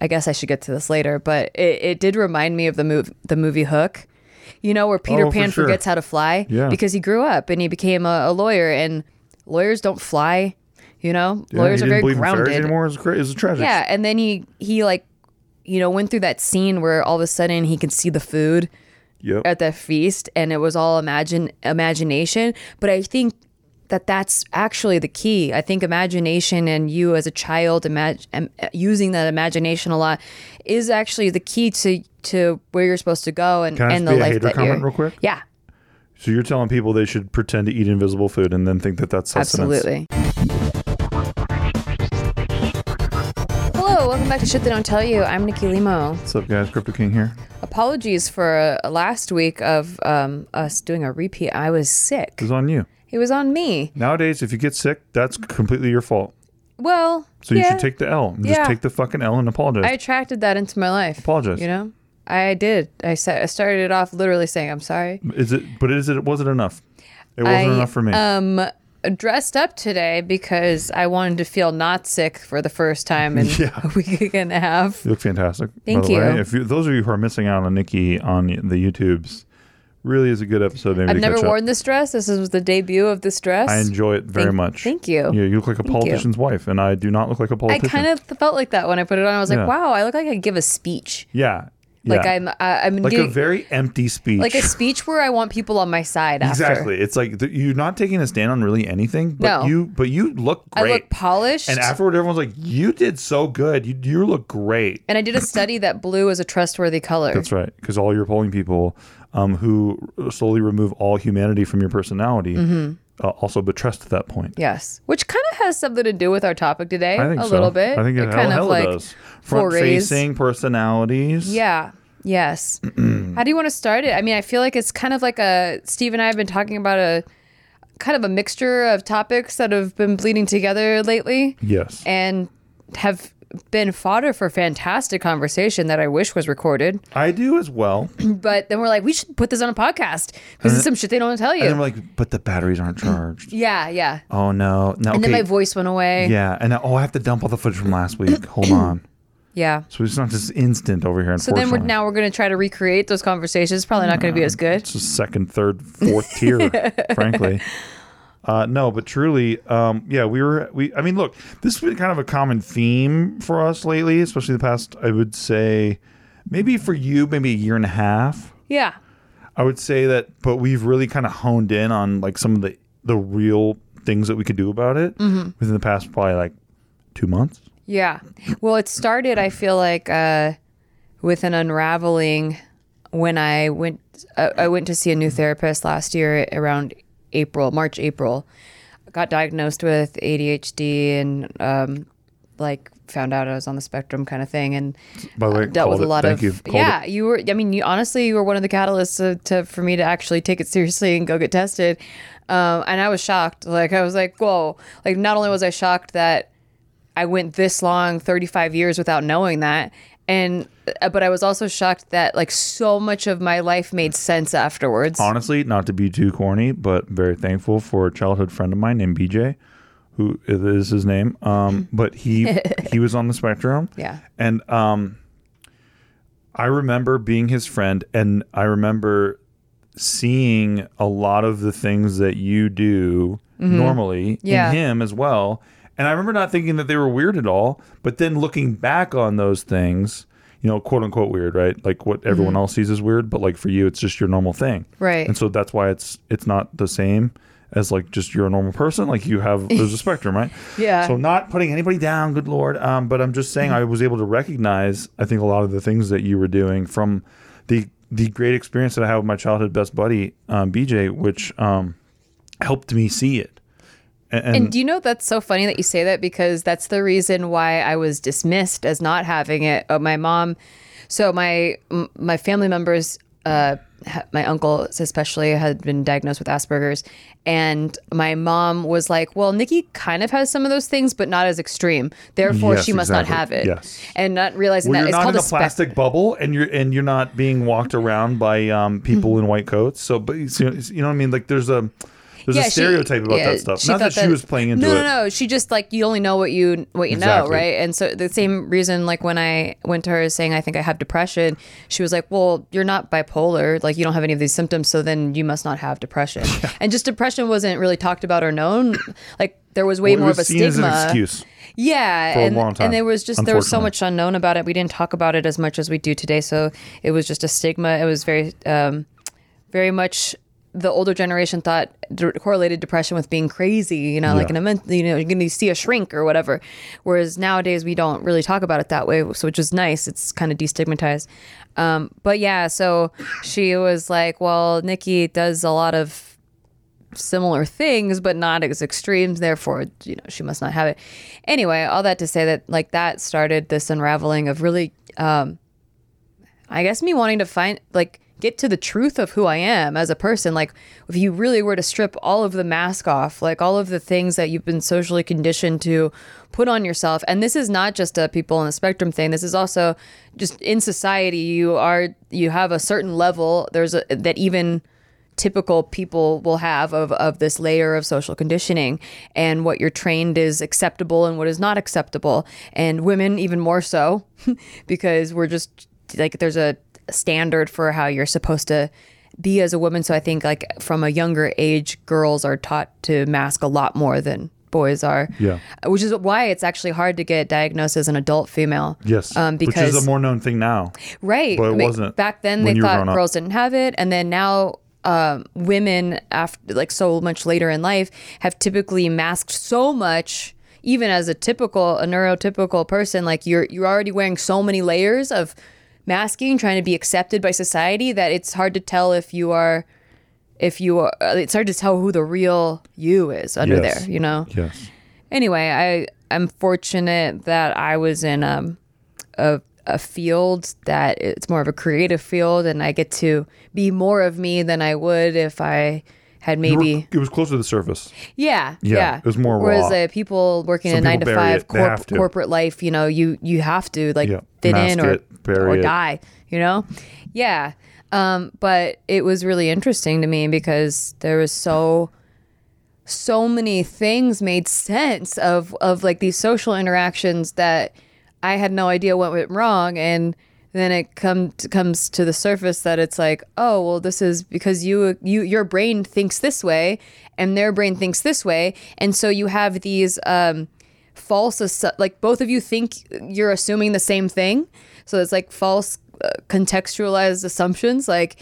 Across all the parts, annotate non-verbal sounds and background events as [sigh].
I guess I should get to this later, but it, it did remind me of the move the movie Hook. You know where Peter Oh, for Pan sure. forgets how to fly Yeah. because he grew up and he became a, a lawyer, and lawyers don't fly. You know, Yeah, lawyers are very believe in fairies grounded. anymore. It's cra- it's tragic. Yeah, and then he he like you know went through that scene where all of a sudden he can see the food Yep. at that feast and it was all imagine imagination but i think that that's actually the key i think imagination and you as a child imag- using that imagination a lot is actually the key to to where you're supposed to go and, Can I and the be a life that comment you're real quick? yeah So you're telling people they should pretend to eat invisible food and then think that that's sustenance. absolutely hello welcome back to shit they don't tell you i'm nikki limo What's up, guys? Crypto King here. apologies for uh, last week of um, us doing a repeat i was sick It's on you. It was on me Nowadays, if you get sick, that's completely your fault. well So you yeah. should take the L. and Yeah. Just take the fucking L and apologize. I attracted that into my life. Apologize. You know, I did. I said I started it off literally saying I'm sorry. is it? But is it? Was it enough? It wasn't I, enough for me. Um, dressed up today because I wanted to feel not sick for the first time in [laughs] Yeah. a week and a half. you look fantastic. Thank you. Way. If you, those of you who are missing out on Nikki on the YouTubes, really is a good episode. Maybe I've never catch up. worn this dress. This was the debut of this dress. I enjoy it very Thank- much. thank you. Yeah, you look like a politician's wife, and I do not look like a politician. I kind of felt like that when I put it on. I was Yeah. like, wow, I look like I give a speech. yeah, Like yeah. I'm, I, I'm like a very empty speech. like a speech where I want people on my side. After. exactly. It's like th- you're not taking a stand on really anything, but No. you but you look great. I look polished. and afterward, everyone's like, "You did so good. You you look great." And I did a study that blue is a trustworthy color. That's right, because all your polling people, um, who slowly remove all humanity from your personality, Mm-hmm. uh, also betrust that point. Yes, which kind of has something to do with our topic today. I think a so. little bit. I think it, kind hell, of like it does. Front facing personalities. Yeah. Yes. [clears throat] How do you want to start it? I mean, I feel like it's kind of like a Steve and I have been talking about a kind of a mixture of topics that have been bleeding together lately Yes. and have been fodder for fantastic conversation that I wish was recorded. I do as well. [clears throat] But then we're like, we should put this on a podcast because it's some shit they don't tell you. And we're like, but the batteries aren't charged. [clears throat] yeah, yeah. Oh no. No. And then my voice went away. Yeah, and oh, I have to dump all the footage from last week. [clears throat] Hold on. Yeah. So it's not just instant over here. So then we're now we're going to try to recreate those conversations. Probably not going to be as good. It's a second, third, fourth tier, [laughs] frankly. Uh, no, but truly, um, yeah, we were. We, I mean, look, this has been kind of a common theme for us lately, especially the past. I would say, maybe for you, maybe a year and a half. Yeah. I would say that, but we've really kind of honed in on like some of the the real things that we could do about it Mm-hmm. within the past probably like two months. Yeah. Well, it started, I feel like, uh, with an unraveling when I went. Uh, I went to see a new therapist last year around April, March, April. Got diagnosed with ADHD and um, like found out I was on the spectrum, kind of thing, and By the way, dealt with a it. lot Thank of you. Yeah. it. You were. I mean, you honestly, you were one of the catalysts to, to for me to actually take it seriously and go get tested. Um, and I was shocked. Like I was like, whoa! Like not only was I shocked that I went this long, 35 years without knowing that. And, uh, but I was also shocked that like so much of my life made sense afterwards. honestly, not to be too corny, but very thankful for a childhood friend of mine named BJ, who is his name. Um, [laughs] but he he was on the spectrum. [laughs] Yeah. And um, I remember being his friend, and I remember seeing a lot of the things that you do normally Mm-hmm. Yeah. in him as well. And I remember not thinking that they were weird at all, but then looking back on those things, you know, quote unquote weird, right? Like what everyone else sees as weird, but like for you, it's just your normal thing, Mm-hmm. Right. And so that's why it's it's not the same as like just you're a normal person. Like you have there's a [laughs] spectrum, right? Yeah. So not putting anybody down, good lord. Um, but I'm just saying I was able to recognize I think a lot of the things that you were doing from the the great experience that I had with my childhood best buddy, um, BJ, which um, helped me see it. And, and, And do you know that's so funny that you say that because that's the reason why I was dismissed as not having it. Uh, my mom, so my my family members, uh, my uncle especially had been diagnosed with Asperger's, and my mom was like, "Well, Nikki kind of has some of those things, but not as extreme. Therefore, Yes, she must exactly. not have it." Yes. and not realizing well, that you're it's not called in a a spec- plastic bubble, and you're and you're not being walked around by um, people Mm-hmm. in white coats. So, but you see- you know what I mean? Like there's a There's Yeah, a she- stereotype about yeah, that stuff. Not that, thought she was playing into no, it. No, no, no. She just like you only know what you what you Exactly. know, right? And so the same reason, like when I went to her saying I think I have depression, she was like, "Well, you're not bipolar. Like you don't have any of these symptoms, so then you must not have depression." [laughs] and just depression wasn't really talked about or known. Like there was way Well, more was of a seen as stigma. an excuse. Yeah, for a and, long time, and there was just there was so much unknown about it. We didn't talk about it as much as we do today, so it was just a stigma. It was very, um, very much the older generation thought d- correlated depression with being crazy. You know, like an immense, you know, you're going to see a shrink or whatever. Whereas nowadays we don't really talk about it that way, so which is nice. It's kind of destigmatized. Um, but yeah, so she was like, "Well, Nikki does a lot of." similar things but not as extremes therefore you know she must not have it anyway all that to say that like that started this unraveling of really um i guess me wanting to find like get to the truth of who i am as a person. Like if you really were to strip all of the mask off like all of the things that you've been socially conditioned to put on yourself and this is not just a people on the spectrum thing this is also just in society you are you have a certain level there's a that even typical people will have of, of this layer of social conditioning and what you're trained is acceptable and what is not acceptable. And women even more so [laughs] because we're just like there's a standard for how you're supposed to be as a woman so i think like from a younger age girls are taught to mask a lot more than boys are Yeah. which is why it's actually hard to get diagnosed as an adult female Yes, um, which because is a more known thing now. Right. But it I mean, wasn't Back then, they thought girls didn't have it, and then now um, women, after like so much later in life, have typically masked so much. Even as a typical, a neurotypical person, like you're you're already wearing so many layers of masking, trying to be accepted by society, that it's hard to tell if you are, if you are. uh, It's hard to tell who the real you is under Yes. there. You know Yes. anyway, I I'm fortunate that I was in um, a a field that it's more of a creative field, and I get to be more of me than I would if I had You were- maybe it was closer to the surface. yeah Yeah, yeah it was more Whereas raw. uh, people working Some a nine to five. Corp- corporate life, you know, you you have to like Yeah, fit mask in or it, or it. die, you know, yeah. Um, but it was really interesting to me because there was so so many things made sense of of like these social interactions that I had no idea what went wrong and then it come comes to the surface that it's like oh well this is because you you your brain thinks this way and their brain thinks this way and so you have these um false assu- like both of you think you're assuming the same thing so it's like false uh, contextualized assumptions like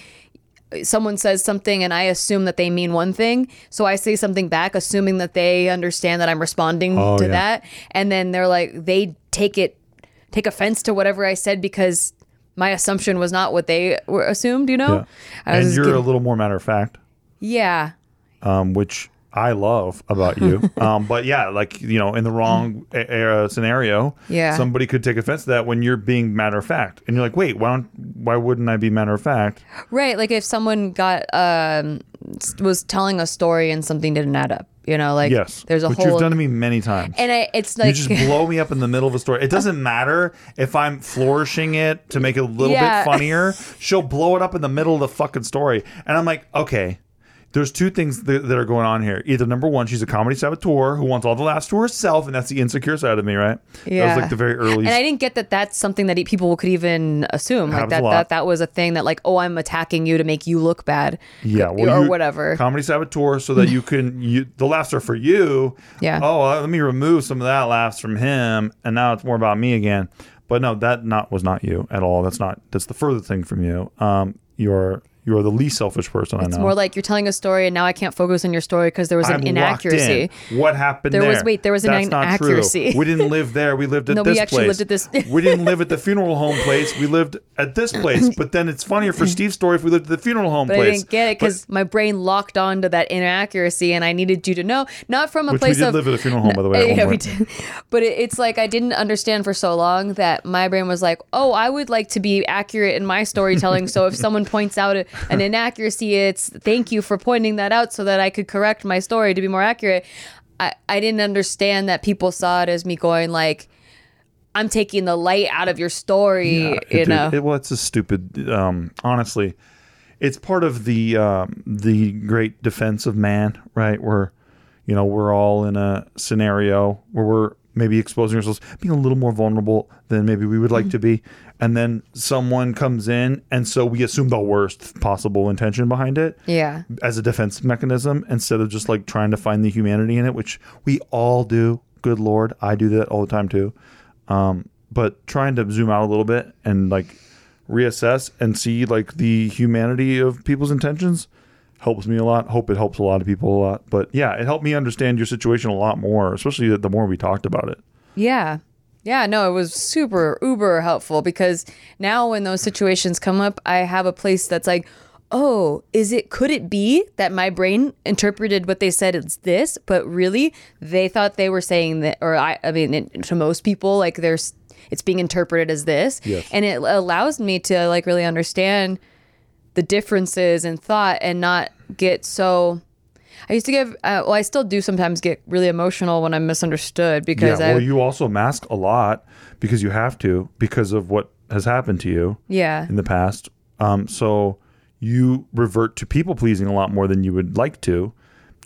someone says something and I assume that they mean one thing. So I say something back, assuming that they understand that I'm responding Oh, to yeah. that. And then they're like, they take it, take offense to whatever I said because my assumption was not what they were assumed, you know? Yeah. And you're a little more matter of fact, yeah. um, which I love about you. [laughs] um, but yeah, like you know, in the wrong a- a- scenario, Yeah. somebody could take offense to that when you're being matter of fact, and you're like, wait, why don't, why wouldn't I be matter of fact? Right. Like if someone got, um, was telling a story and something didn't add up, you know, like Yes, there's a which whole, you've done to me many times. and I, it's you just blow me up in the middle of a story. It doesn't matter if I'm flourishing it to make it a little Yeah. bit [laughs] funnier. She'll blow it up in the middle of the fucking story. And I'm like, okay, there's two things that, that are going on here. Either number one, she's a comedy saboteur who wants all the laughs to herself, and that's the insecure side of me, right? That Yeah. was like the very early. And I didn't get that that's something that people could even assume. Like that, that that was a thing that like, oh, I'm attacking you to make you look bad. yeah, or you- whatever. Comedy saboteur, so that you can you the laughs are for you. Yeah. Oh, uh, let me remove some of that laughs from him, and now it's more about me again. But no, that not was not you at all. That's not. That's the further thing from you. Um, you're you're the least selfish person I It's know. more like you're telling a story and now I can't focus on your story because there was an I'm locked inaccuracy. in. What happened There there? was- wait, there was an That's inaccuracy. We didn't live there. We lived at No, this we actually place. lived at this- we didn't live at [laughs] the funeral home place. We lived at this place. But then it's funnier for Steve's story if we lived at the funeral home But place. I didn't get it because my brain locked on to that inaccuracy, and I needed you to know, not from a Which we place did of live at a funeral home, by the way, [laughs] yeah, we did. But it, it's like I didn't understand for so long that my brain was like, "Oh, I would like to be accurate in my storytelling. so if someone points out a- [laughs] an inaccuracy, it's thank you for pointing that out so that I could correct my story to be more accurate." I I didn't understand that people saw it as me going like. I'm taking the light out of your story, Yeah, you it- know. it- well, it's a stupid. Um, honestly, it's part of the um, the great defense of man, right? Where you know we're all in a scenario where we're maybe exposing ourselves, being a little more vulnerable than maybe we would like to be, and then someone comes in, and so we assume the worst possible intention behind it Yeah. as a defense mechanism instead of just like trying to find the humanity in it, which we all do. Good lord, I do that all the time too. Um, but trying to zoom out a little bit and like reassess and see like the humanity of people's intentions helps me a lot. Hope it helps a lot of people a lot. But yeah, it helped me understand your situation a lot more, especially the more we talked about it. Yeah. Yeah, no, it was super uber helpful because now when those situations come up, I have a place that's like, oh, is it could it be that my brain interpreted what they said as this, but really they thought they were saying that or I I mean it, to most people like there's it's being interpreted as this Yes. and it allows me to like really understand the differences in thought and not get so I used to give. uh, well, I still do sometimes get really emotional when I'm misunderstood because yeah, I, well, you also mask a lot because you have to because of what has happened to you. yeah, in the past. Um, so you revert to people pleasing a lot more than you would like to,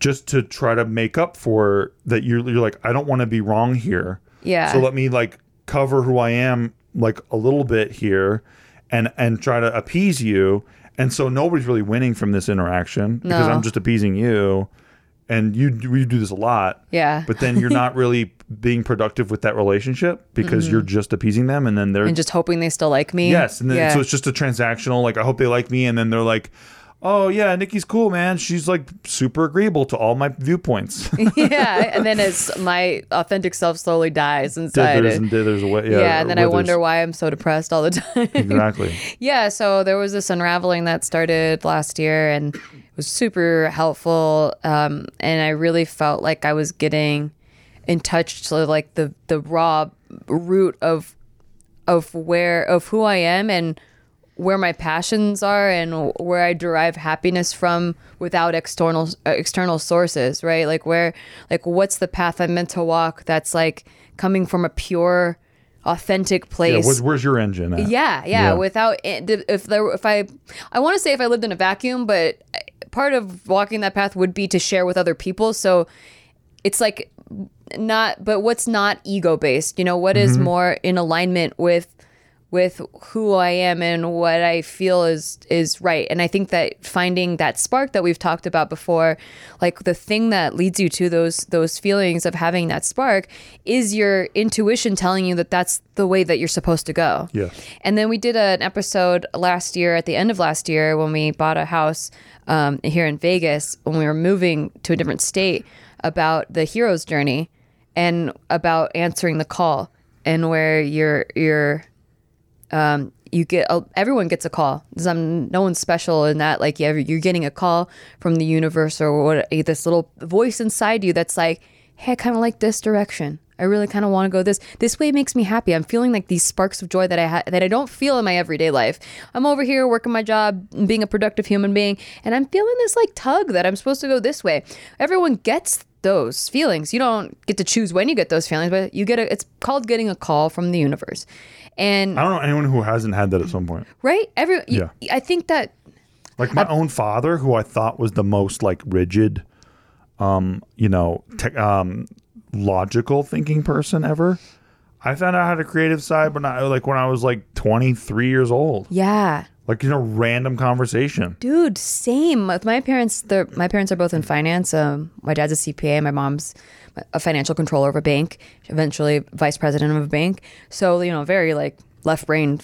just to try to make up for that. You're you're like, I don't want to be wrong here. Yeah. So let me like cover who I am like a little bit here, and and try to appease you. And so nobody's really winning from this interaction because No. I'm just appeasing you. And you you do this a lot. Yeah. But then you're not [laughs] really being productive with that relationship because you're just appeasing them, and then they're Mm-hmm. and just hoping they still like me. Yes, and then yeah. so it's just a transactional. Like I hope they like me, and then they're like, "Oh yeah, Nikki's cool, man. She's like super agreeable to all my viewpoints." [laughs] yeah, and then as my authentic self slowly dies inside. dithers and dithers away. Yeah, Yeah, and then I wonder why I'm so depressed all the time. [laughs] Exactly. yeah, so there was this unraveling that started last year and it was super helpful. Um, and I really felt like I was getting in touch to like the the raw root of of where of who I am and where my passions are and where I derive happiness from without external uh, external sources, right? Like where like what's the path I'm meant to walk that's like coming from a pure authentic place. where's, where's your engine at? Yeah, yeah. Yeah. Without if there, if I, I want to say if I lived in a vacuum, but part of walking that path would be to share with other people. So it's like not, but what's not ego based? You know, what is more in alignment with with who I am and what I feel is is right. And I think that finding that spark that we've talked about before, like the thing that leads you to those those feelings of having that spark is your intuition telling you that that's the way that you're supposed to go. Yeah. And then we did an episode last year at the end of last year when we bought a house um, here in Vegas when we were moving to a different state about the hero's journey and about answering the call and where you're you're um, you get uh, everyone gets a call. No one's special in that. Like you're, you're getting a call from the universe or what this little voice inside you that's like, hey, I kind of like this direction. I really kind of want to go this. This way makes me happy. I'm feeling like these sparks of joy that I ha- that I don't feel in my everyday life. I'm over here working my job, being a productive human being, and I'm feeling this like tug that I'm supposed to go this way. Everyone gets those feelings. You don't get to choose when you get those feelings, but you get a. It's called getting a call from the universe, and I don't know anyone who hasn't had that at some point. right every you- i think that Like my own father, who I thought was the most like rigid, um, you know, te- um, logical thinking person ever. I found out how to creative side when I like when I was like 23 years old. yeah Like you know, random conversation. dude same. With my parents they're, my parents are both in finance. Um, my dad's a cpa my mom's a financial controller of a bank eventually vice president of a bank. So you know very like left brain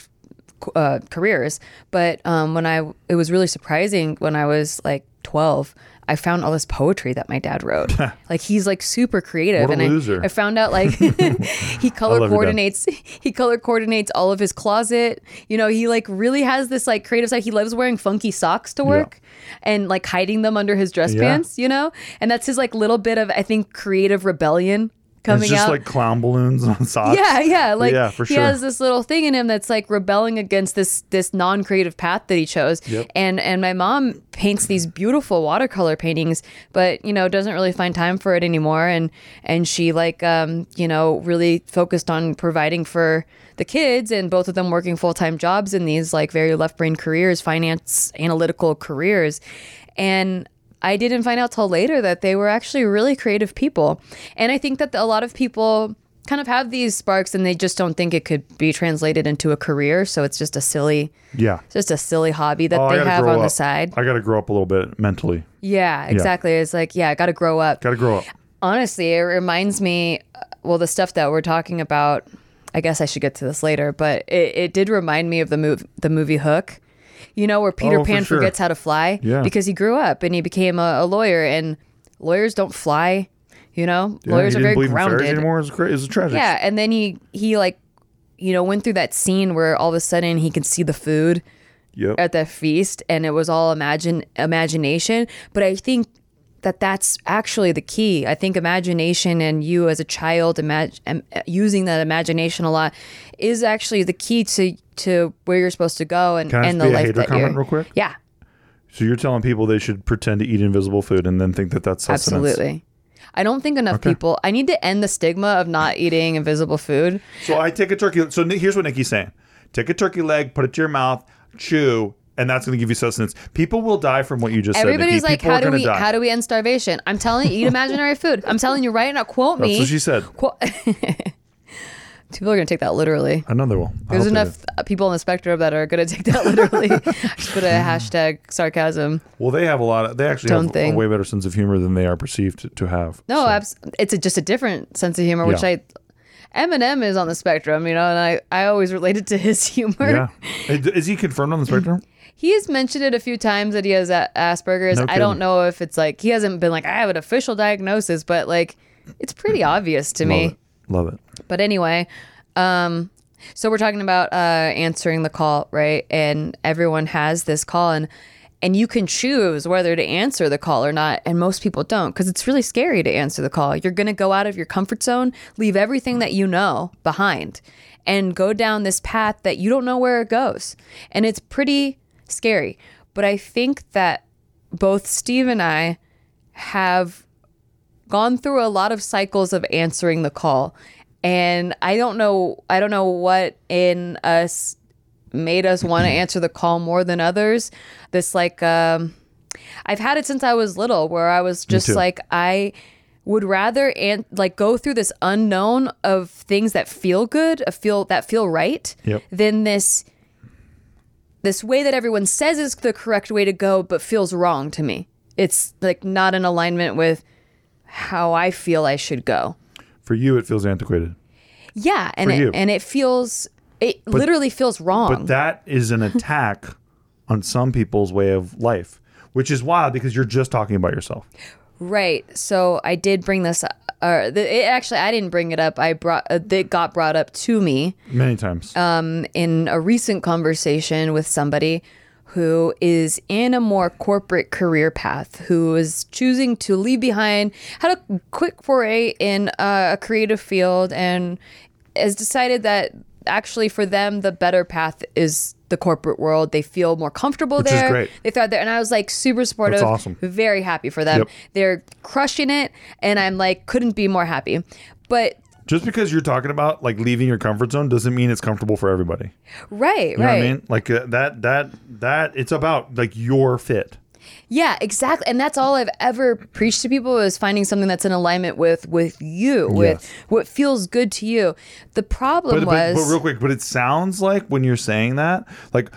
uh, careers. But um, when i it was really surprising when i was like 12 i found all this poetry that my dad wrote [laughs] like he's like super creative and loser. I, I found out like [laughs] [laughs] he color love your dad. coordinates he color coordinates all of his closet you know he like really has this like creative side he loves wearing funky socks to work and like hiding them under his dress Yeah. pants you know and that's his like little bit of i think creative rebellion coming it's just out like clown balloons on [laughs] socks. yeah, yeah. Like Yeah, for he has this little thing in him that's like rebelling against this this non-creative path that he chose. Yep. And and my mom paints these beautiful watercolor paintings, but you know, doesn't really find time for it anymore and and she like um, you know, really focused on providing for the kids and both of them working full-time jobs in these like very left-brain careers finance analytical careers and i didn't find out till later that they were actually really creative people and i think that a lot of people kind of have these sparks and they just don't think it could be translated into a career so it's just a silly Yeah. just a silly hobby that Oh, they have on the side I got to grow up a little bit mentally. yeah exactly it's like yeah i gotta grow up Got to grow up. honestly, it reminds me. uh, Well, the stuff that we're talking about, I guess I should get to this later, but it, it did remind me of the move, the movie Hook. You know, where Peter Oh, for Pan sure. forgets how to fly Yeah. because he grew up and he became a, a lawyer, and lawyers don't fly. You know, Yeah, lawyers are very grounded. anymore. It was, cra- it was tragic. Yeah, and then he he like, you know, went through that scene where all of a sudden he can see the food Yep. at the feast and it was all imagine imagination but i think that that's actually the key i think imagination and you as a child imag- using that imagination a lot is actually the key to to where you're supposed to go and, Can I and the be a life hater that comment you're real quick? yeah So you're telling people they should pretend to eat invisible food and then think that that's sustenance. absolutely i don't think enough people i need to end the stigma of not eating invisible food So I take a turkey. So here's what Nikki's saying: take a turkey leg, put it to your mouth, chew, and that's going to give you sustenance. People will die from what you just everybody's said. Nikki. like People how do we die. how do we end starvation i'm telling you eat [laughs] imaginary food i'm telling you right now quote me That's what she said. [laughs] People are going to take that literally. I know they will. I There's enough uh, people on the spectrum that are going to take that literally. [laughs] Just put a hashtag sarcasm. Well, they have a lot of. They actually Tone have thing. a way better sense of humor than they are perceived to, have. No, So- abs- it's a, just a different sense of humor, which Yeah. I. Eminem is on the spectrum, you know, and I, I always related to his humor. Yeah. Is he confirmed on the spectrum? [clears throat] He has mentioned it a few times that he has a- Asperger's. No I don't know if it's like he hasn't been like I have an official diagnosis, but like it's pretty obvious to me. Love it. Love it. But anyway, um, so we're talking about uh, answering the call, right? And everyone has this call, and and you can choose whether to answer the call or not. And most people don't because it's really scary to answer the call. You're going to go out of your comfort zone, leave everything that you know behind, and go down this path that you don't know where it goes. And it's pretty scary. But I think that both Steve and I have gone through a lot of cycles of answering the call and i don't know i don't know what in us made us want to answer the call more than others this like um i've had it since i was little where i was just like i would rather and like go through this unknown of things that feel good feel that feel right Yep. than this this way that everyone says is the correct way to go but feels wrong to me it's like not in alignment with how I feel I should go. For you, it feels antiquated. Yeah, and it, and it feels it literally feels wrong. But that is an attack [laughs] on some people's way of life, which is wild because you're just talking about yourself. right. So I did bring this up. Or the, it, actually, I didn't bring it up. I brought uh, it got brought up to me Many times. Um, in a recent conversation with somebody who is in a more corporate career path, who is choosing to leave behind, had a quick foray in uh, a creative field, and has decided that actually for them the better path is the corporate world. They feel more comfortable is there. great. They thrive there, and I was like super supportive. That's awesome. Very happy for them. Yep. They're crushing it, and I'm like couldn't be more happy. But just because you're talking about like leaving your comfort zone doesn't mean it's comfortable for everybody. right, You know right. what I mean? Like uh, that, that, that. It's about like your fit. Yeah, exactly. And that's all I've ever preached to people is finding something that's in alignment with with you, with Yes. what feels good to you. The problem But, but, was but real quick, but it sounds like when you're saying that, like,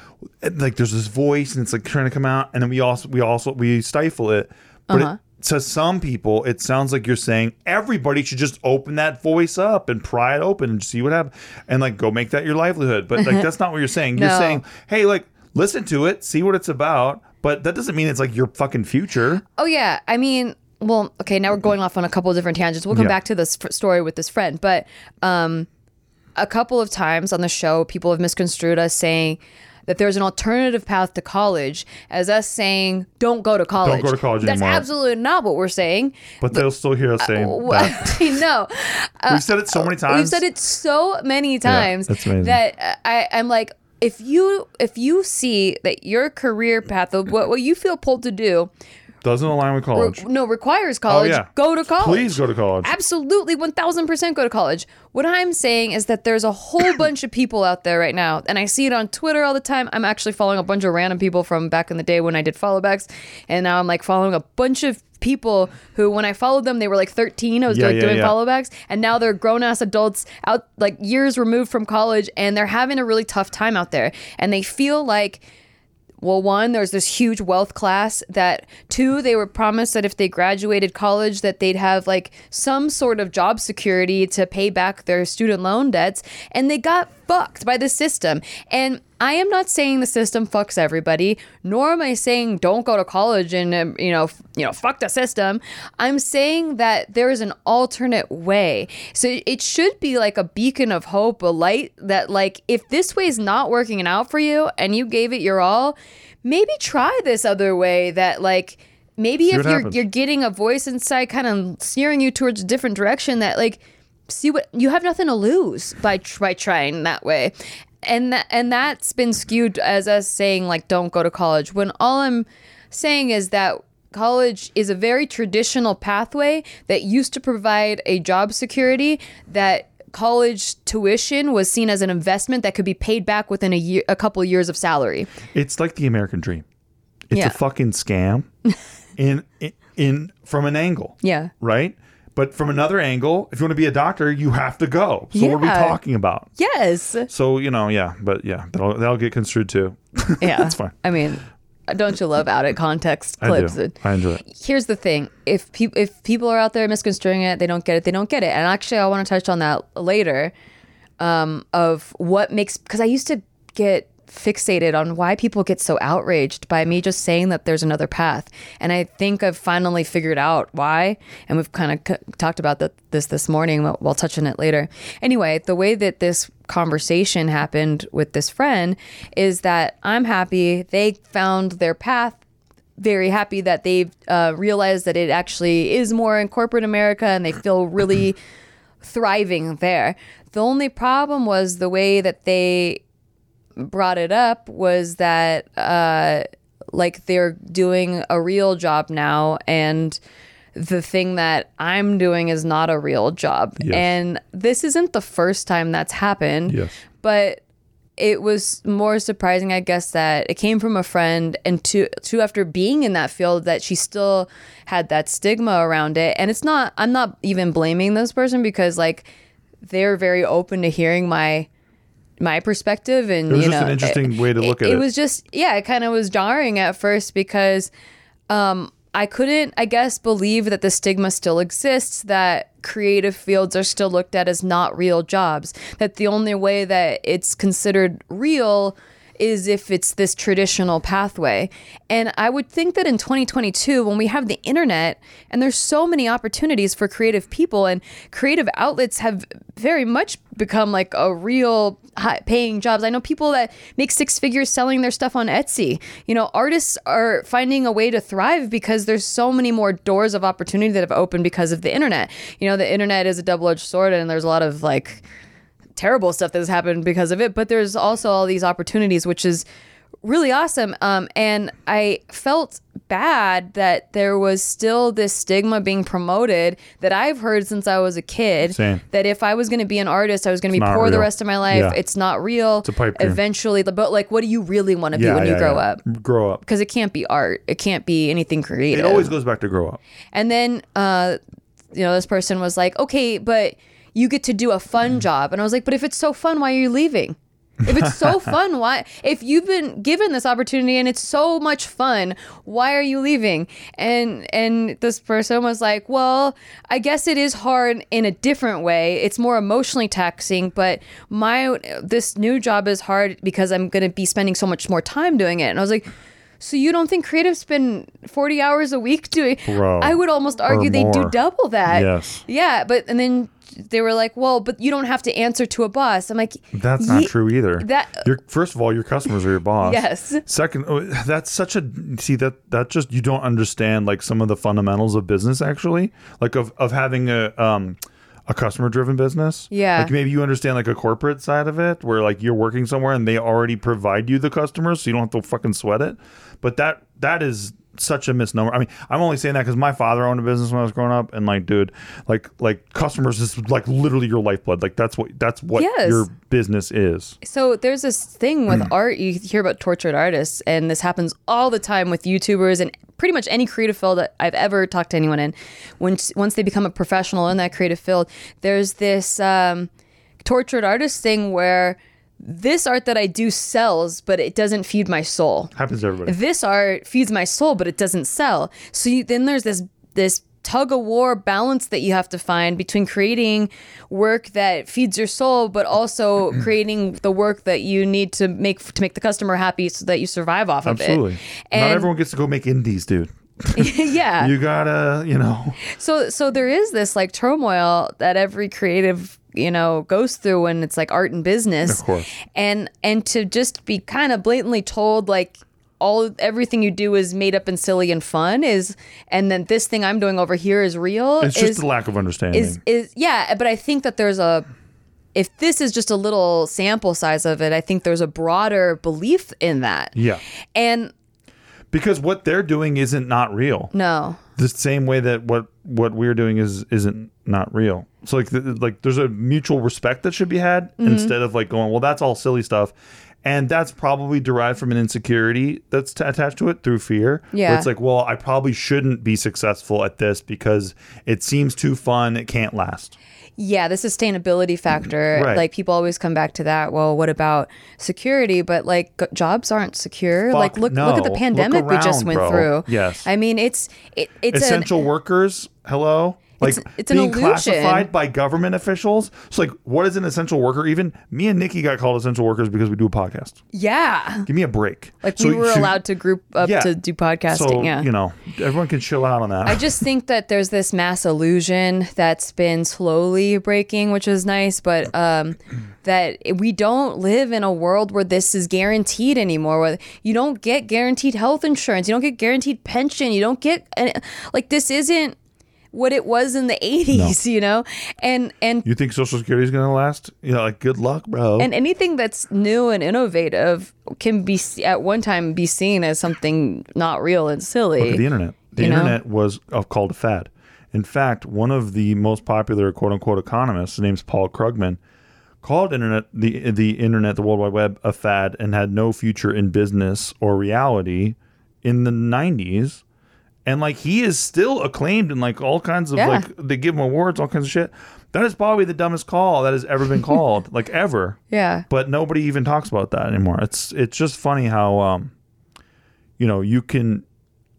like there's this voice and it's like trying to come out, and then we also we also we stifle it. But Uh-huh. it, to some people, it sounds like you're saying everybody should just open that voice up and pry it open and see what happens, and like go make that your livelihood. But like [laughs] that's not what you're saying. You're No. saying, hey, like listen to it, see what it's about. But that doesn't mean it's like your fucking future. Oh yeah, I mean, well, okay, now we're going off on a couple of different tangents. We'll come Yeah. back to this f- story with this friend, but um a couple of times on the show people have misconstrued us saying that there's an alternative path to college as us saying don't go to college. Don't go to college That's anymore. absolutely not what we're saying. But they'll still hear us saying that. [laughs] no. We've said it so many times. We've said it so many times amazing. that I, I'm like, if you if you see that your career path of what, what you feel pulled to do Doesn't align with college. no requires college Oh, yeah. go to college Please go to college. absolutely 1000% go to college what i'm saying is that there's a whole [coughs] bunch of people out there right now and i see it on twitter all the time i'm actually following a bunch of random people from back in the day when i did followbacks and now i'm like following a bunch of people who when i followed them they were like 13 i was Yeah, like yeah, doing yeah. followbacks and now they're grown-ass adults out like years removed from college and they're having a really tough time out there and they feel like well, one, there's this huge wealth class that two, they were promised that if they graduated college that they'd have like some sort of job security to pay back their student loan debts and they got fucked by the system. And I am not saying the system fucks everybody, nor am I saying don't go to college and um, you know, you know, fuck the system. I'm saying that there is an alternate way. So it should be like a beacon of hope, a light that like if this way is not working out for you and you gave it your all, maybe try this other way that like maybe See if you're happens. you're getting a voice inside kind of steering you towards a different direction that like see what you have nothing to lose by by trying that way and that and that's been skewed as us saying like don't go to college when all i'm saying is that college is a very traditional pathway that used to provide a job security that college tuition was seen as an investment that could be paid back within a year a couple years of salary It's like the American dream. It's Yeah. a fucking scam [laughs] in, in in from an angle. yeah Right? But from another angle, if you want to be a doctor, you have to go. So what are we talking about? yes So, you know, yeah, but yeah, that'll that'll get construed too. [laughs] yeah That's fine. i mean don't you love out of context clips? I do. I enjoy it. here's the thing if people if people are out there misconstruing it they don't get it they don't get it and actually i want to touch on that later um, of what makes because i used to get fixated on why people get so outraged by me just saying that there's another path. And i think i've finally figured out why. And we've kind of c- talked about that this this morning we'll, we'll touch on it later. Anyway the way that this conversation happened with this friend is that i'm happy they found their path very happy that they've uh, realized that it actually is more in corporate America and they feel really [clears throat] thriving there. The only problem was the way that they brought it up was that uh, like they're doing a real job now and the thing that I'm doing is not a real job. Yes. And this isn't the first time that's happened. Yes. But it was more surprising, I guess, that it came from a friend, and two, two after being in that field, that she still had that stigma around it. And it's not, I'm not even blaming this person because, like, they're very open to hearing my my perspective and It was you just know an interesting way to look at it it. was just yeah it kind of was jarring at first because um i couldn't i guess believe that the stigma still exists that creative fields are still looked at as not real jobs that the only way that it's considered real is if it's this traditional pathway. And I would think that in 2022, when we have the internet and there's so many opportunities for creative people and creative outlets have very much become like a real paying jobs. I know people that make six figures selling their stuff on Etsy. You know, artists are finding a way to thrive because there's so many more doors of opportunity that have opened because of the internet. You know, the internet is a double edged sword and there's a lot of like terrible stuff that has happened because of it, but there's also all these opportunities, which is really awesome. Um, and I felt bad that there was still this stigma being promoted that I've heard since I was a kid. Same. That if I was going to be an artist, I was going to be poor the rest of my life. Yeah. It's not real. It's a pipe dream. Eventually, but like, what do you really want to be when you grow up? Grow up. Because it can't be art. It can't be anything creative. It always goes back to grow up. And then, uh, you know, this person was like, okay, but you get to do a fun mm. job. And I was like, but if it's so fun, why are you leaving? If it's so [laughs] fun, why? If you've been given this opportunity and it's so much fun, why are you leaving? And and this person was like, well, I guess it is hard in a different way. It's more emotionally taxing, but my this new job is hard because I'm going to be spending so much more time doing it. And I was like. So you don't think creatives spend 40 hours a week doing Bro, I would almost argue they do double that. Yes. Yeah, but and then they were like, "Well, but you don't have to answer to a boss." I'm like, That's not true either. that- your first of all, your customers are your boss. [laughs] Yes. Second, oh, that's such a see that that just you don't understand like some of the fundamentals of business actually, like of of having a um a customer driven business. Yeah. Like maybe you understand like a corporate side of it where like you're working somewhere and they already provide you the customers so you don't have to fucking sweat it. But that that is such a misnomer. I mean, I'm only saying that because my father owned a business when I was growing up, and like, dude, like, like customers is like literally your lifeblood. Like that's what that's what Yes. your business is. So there's this thing with Mm. art. You hear about tortured artists, and this happens all the time with YouTubers and pretty much any creative field that I've ever talked to anyone in. Once once they become a professional in that creative field, there's this um, tortured artist thing where this art that I do sells, but it doesn't feed my soul Happens to everybody. this art feeds my soul but it doesn't sell so you, then there's this this tug of war balance that you have to find between creating work that feeds your soul but also [clears throat] creating the work that you need to make to make the customer happy so that you survive off of it. Absolutely. Not everyone gets to go make indies, dude. [laughs] yeah You gotta, you know. so so there is this like turmoil that every creative you know goes through when it's like art and business Of course. and and to just be kind of blatantly told like all everything you do is made up and silly and fun is and then this thing i'm doing over here is real It's is just a lack of understanding. is is yeah but i think that there's a if this is just a little sample size of it i think there's a broader belief in that yeah. and Because what they're doing isn't not real. no the same way that what what we're doing is isn't not real. So like th- like there's a mutual respect that should be had Mm-hmm. instead of like going well that's all silly stuff. And that's probably derived from an insecurity that's t- attached to it through fear. Yeah. it's like, well, I probably shouldn't be successful at this because it seems too fun. It can't last. Yeah, the sustainability factor. Mm-hmm. Right. Like people always come back to that. Well, what about security? But like g- jobs aren't secure. Fuck like look look at the pandemic Look we just went bro. through. Yes. I mean, it's it, it's an- Essential workers, hello? Like It's- it's being classified by government officials. So like what is an essential worker? Even me and Nikki got called essential workers because we do a podcast. yeah. Give me a break. Like So we were should- allowed to group up Yeah. to do podcasting. So yeah. you know, everyone can chill out on that. I just think that there's this mass illusion that's been slowly breaking, which is nice, but um, that we don't live in a world where this is guaranteed anymore. Where you don't get guaranteed health insurance, you don't get guaranteed pension, you don't get like this isn't what it was in the 80s, you know, and and you think Social Security is going to last? You know, like good luck, bro. and anything that's new and innovative can be at one time be seen as something not real and silly. Look at the internet. The You know? internet was uh, called a fad. In fact, one of the most popular quote unquote economists, his name's Paul Krugman, called internet the the internet, the World Wide Web, a fad and had no future in business or reality in the nineties. And like he is still acclaimed in like all kinds of Yeah. like they give him awards, all kinds of shit. That is probably the dumbest call that has ever been [laughs] called, like ever. yeah. But nobody even talks about that anymore. It's it's just funny how um you know, you can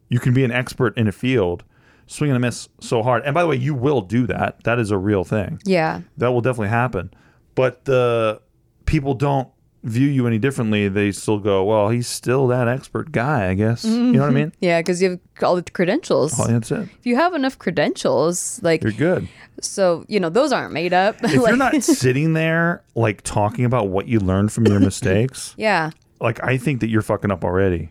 you can be an expert in a field, swing and a miss so hard. And by the way, you will do that. That is a real thing. Yeah. That will definitely happen. But the people don't view you any differently. They still go, well, he's still that expert guy, I guess. You know what I mm-hmm. mean? Yeah, because you have all the credentials. Oh, that's it. if you have enough credentials, like You're good. so, you know, those aren't made up. If you're not [laughs] sitting there like talking about what you learned from your mistakes, [laughs] yeah, like I think that you're fucking up already.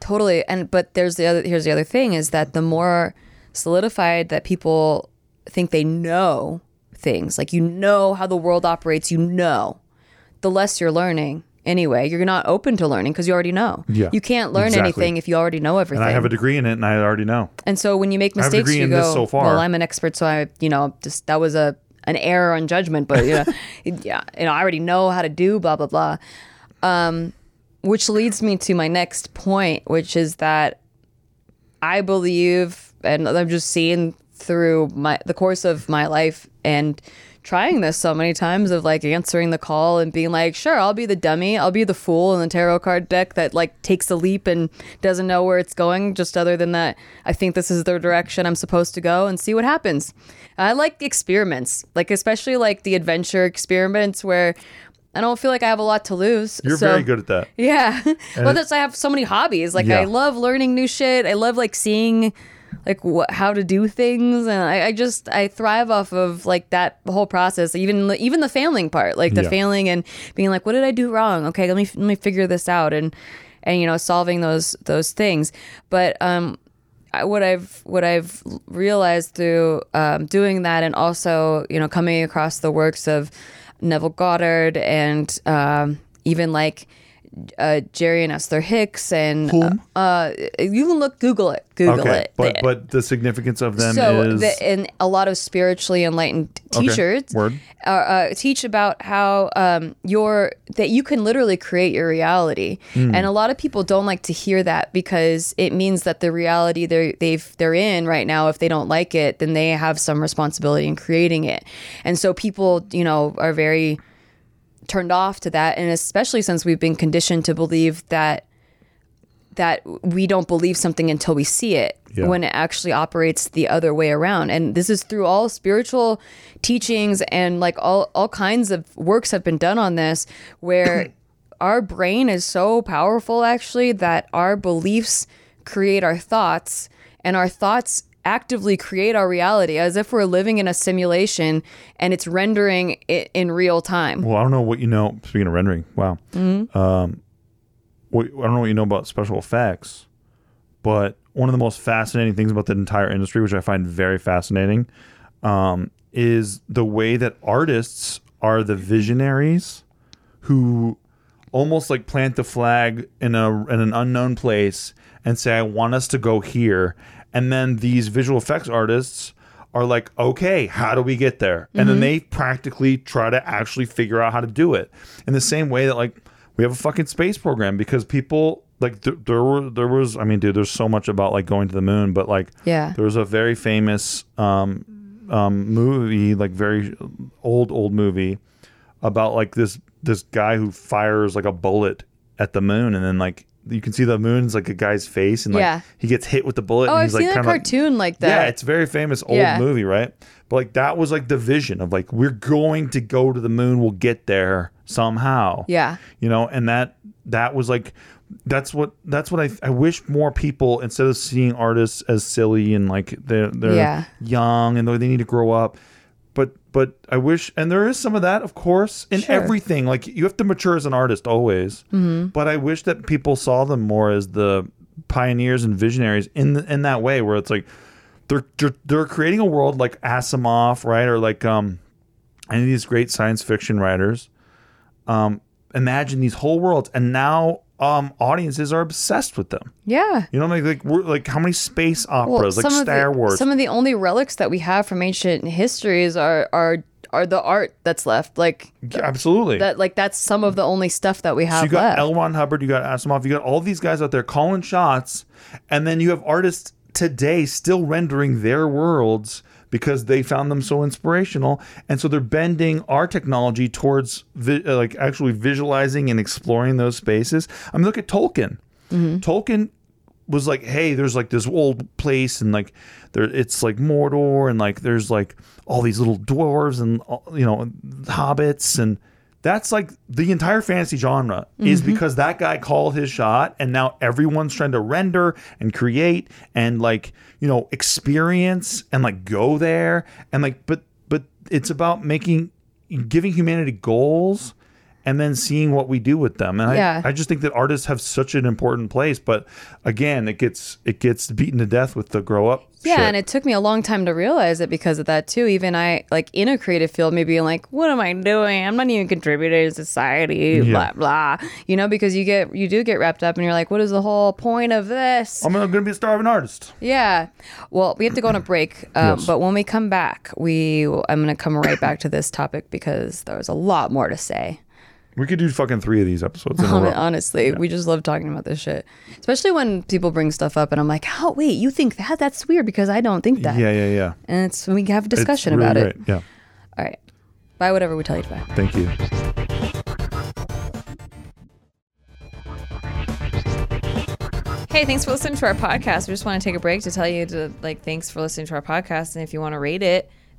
totally. And but there's the other here's the other thing is that the more solidified that people think they know things, like you know how the world operates, you know, the less you're learning. Anyway, you're not open to learning because you already know. Yeah, You can't learn exactly. anything if you already know everything. And I have a degree in it and I already know. And so when you make mistakes, you go, so far. "Well, I'm an expert, so I, you know, just that was a an error on judgment, but you know, [laughs] yeah, you know, I already know how to do blah blah blah." Um, which leads me to my next point, which is that I believe, and I'm just seeing through my the course of my life and trying this so many times of like answering the call and being like, sure, I'll be the dummy, I'll be the fool in the tarot card deck that like takes a leap and doesn't know where it's going. Just other than that, I think this is the direction I'm supposed to go and see what happens. I like the experiments, like especially like the adventure experiments where. I don't feel like I have a lot to lose. You're so- very good at that. [laughs] yeah. well, that's I have so many hobbies. Like Yeah. I love learning new shit. I love like seeing like what how to do things, and I, I just I thrive off of like that whole process. Even even the failing part, like the Yeah. failing and being like, what did I do wrong? Okay, let me let me figure this out, and and you know solving those those things. But um, I, what I've what I've realized through um, doing that, and also you know coming across the works of Neville Goddard and um, even like uh, Jerry and Esther Hicks, and Whom? uh, you can look Google it, Google Okay, it. but The- but the significance of them so is the, and a lot of spiritually enlightened Okay, teachers word. uh, uh, teach about how um, your that you can literally create your reality, Hmm. and a lot of people don't like to hear that because it means that the reality they're they've they're in right now, if they don't like it, then they have some responsibility in creating it, and so people you know are very turned off to that, and especially since we've been conditioned to believe that that we don't believe something until we see it Yeah. when it actually operates the other way around and this is through all spiritual teachings and like all all kinds of works have been done on this where [coughs] our brain is so powerful actually that our beliefs create our thoughts and our thoughts actively create our reality as if we're living in a simulation and it's rendering it in real time Well, I don't know what you know. Speaking of rendering, wow. Mm-hmm. Um, what, I don't know what you know about special effects, but one of the most fascinating things about the entire industry, which I find very fascinating, um, is the way that artists are the visionaries who almost like plant the flag in a in an unknown place and say, "I want us to go here," and then these visual effects artists are like, "Okay, how do we get there?" And then they practically try to actually figure out how to do it in the same way that like we have a fucking space program because people like th- there were there was I mean, dude, there's so much about like going to the moon, but like Yeah. there was a very famous um, um, movie, like very old old movie about like this this guy who fires like a bullet at the moon and then like you can see the moon's like a guy's face and like Yeah. he gets hit with the bullet oh and i've he's like seen a kind of cartoon like that yeah it's a very famous old Yeah. movie right but like that was like the vision of like we're going to go to the moon we'll get there somehow yeah you know and that that was like that's what that's what I, I wish more people instead of seeing artists as silly and like they're they're Yeah. young and they need to grow up but I wish and there is some of that of course in Sure. everything like you have to mature as an artist always Mm-hmm. but I wish that people saw them more as the pioneers and visionaries in the, in that way where it's like they're, they're they're creating a world like Asimov right or like um any of these great science fiction writers um, imagine these whole worlds, and now um, audiences are obsessed with them. yeah You know, like like we're like how many space operas, like Star the, Wars. Some of the only relics that we have from ancient histories are are are the art that's left. Like Absolutely. that. Like that's some of the only stuff that we have so you got left. L. Ron Hubbard, you got Asimov, you got all these guys out there calling shots, and then you have artists today still rendering their worlds because they found them so inspirational, and so they're bending our technology towards vi- uh, like actually visualizing and exploring those spaces. I mean, look at Tolkien. Tolkien was like, hey, there's like this old place and like there it's like Mordor and like there's like all these little dwarves and uh, you know hobbits and that's like the entire fantasy genre is mm-hmm. because that guy called his shot and now everyone's trying to render and create and like you know experience and like go there. And like but but it's about making giving humanity goals and then seeing what we do with them. And Yeah. I, I just think that artists have such an important place. But again, it gets it gets beaten to death with the grow up. yeah, shit. and it took me a long time to realize it because of that too. Even I, like in a creative field, maybe like, "What am I doing? I'm not even contributing to society." Blah blah. You know, because you get you do get wrapped up, and you're like, "What is the whole point of this?" I'm going to be a starving artist. Yeah. Well, we have to go on a break, um, Yes. but when we come back, we I'm going to come right back to this topic because there's a lot more to say. We could do fucking three of these episodes in a row. Honestly, we just love talking about this shit, especially when people bring stuff up, and I'm like, "How? Wait, you think that? That's weird because I don't think that." Yeah, yeah, yeah. And it's we have a discussion really about it. Yeah. All right. Buy whatever we tell you to buy. Thank you. Hey, thanks for listening to our podcast. We just want to take a break to tell you to like thanks for listening to our podcast, and if you want to rate it,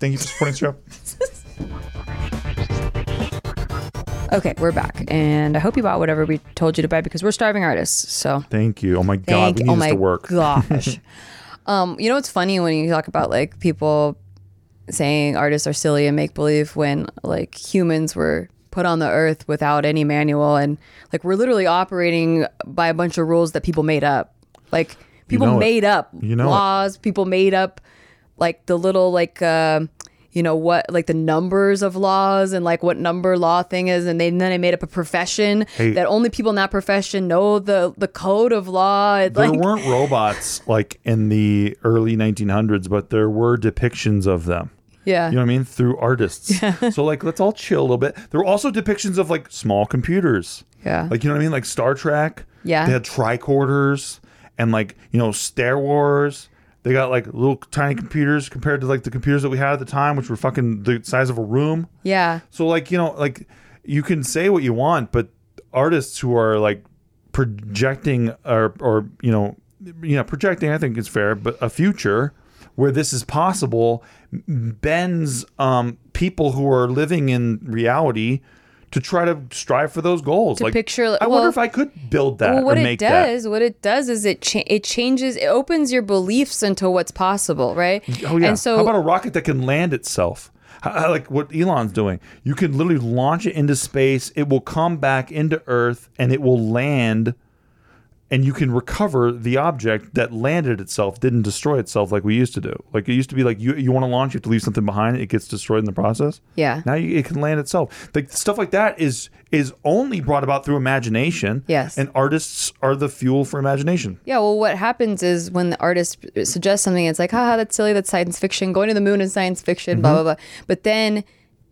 Thank you for supporting the show. [laughs] Okay, we're back, and I hope you bought whatever we told you to buy because we're starving artists. So Thank you. Oh my god, thank. we need oh this my to work. gosh. [laughs] um, you know what's funny when you talk about like people saying artists are silly and make believe when like humans were put on the earth without any manual and like we're literally operating by a bunch of rules that people made up. Like people know it. made up You know it. laws. People made up like the little like. Uh, you know what like the numbers of laws and like what number law thing is and, they, and then they made up a profession Hey. that only people in that profession know the the code of law It, There like weren't robots like in the early 1900s, but there were depictions of them. yeah You know what I mean? Through artists. [laughs] So like, let's all chill a little bit. There were also depictions of like small computers. Yeah. Like you know what I mean? Like Star Trek. Yeah. They had tricorders and like you know Star Wars. They got like little tiny computers compared to like the computers that we had at the time, which were fucking the size of a room. yeah So like you know like you can say what you want, but artists who are like projecting or or you know you know projecting I think is fair, but a future where this is possible bends um, people who are living in reality to try to strive for those goals. like picture- I well- wonder if I could build that well what or it make that. does what it does is it cha- it changes it opens your beliefs into what's possible right Oh yeah. and so How about a rocket that can land itself? How- like what Elon's doing. You can literally launch it into space. It will come back into Earth and it will land and you can recover the object that landed itself, didn't destroy itself like we used to do. Like it used to be like you you want to launch, you have to leave something behind, it gets destroyed in the process. Yeah. Now you, it can land itself. Like stuff like that is is only brought about through imagination. Yes. And artists are the fuel for imagination. Yeah, well, what happens is when the artist suggests something, it's like, haha, that's silly, that's science fiction. Going to the moon is science fiction, Mm-hmm. blah, blah, blah. But then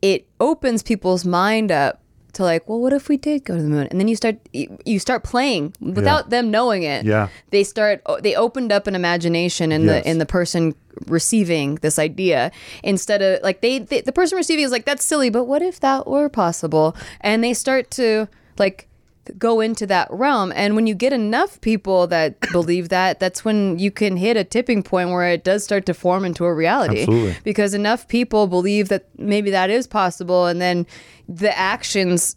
it opens people's mind up to like, well, what if we did go to the moon? And then you start you start playing without them knowing it. Yeah. They start they opened up an imagination in Yes. the in the person receiving this idea instead of like they, they the person receiving is like that's silly, but what if that were possible? And they start to like go into that realm. And when you get enough people that [laughs] believe that, that's when you can hit a tipping point where it does start to form into a reality. Absolutely. Because enough people believe that maybe that is possible. And then the actions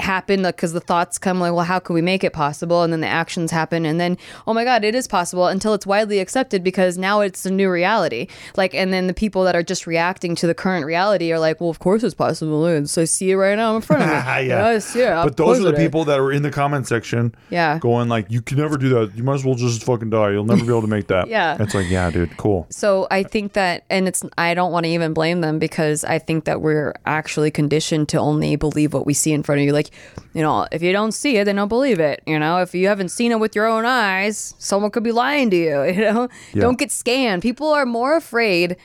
happen because the thoughts come like well how can we make it possible and then the actions happen and then oh my god it is possible until it's widely accepted because now it's a new reality like and then the people that are just reacting to the current reality are like well of course it's possible and so I see it right now in front of me [laughs] yeah. It. Of But those are the people that are in the comment section Yeah. going like, you can never do that. You might as well just fucking die. You'll never be able to make that. [laughs] Yeah. It's like, yeah, dude, cool. So I think that, and it's, I don't want to even blame them because I think that we're actually conditioned to only believe what we see in front of you. Like, you know, if you don't see it, then don't believe it. You know, if you haven't seen it with your own eyes, someone could be lying to you. [laughs] You know, don't get scanned. People are more afraid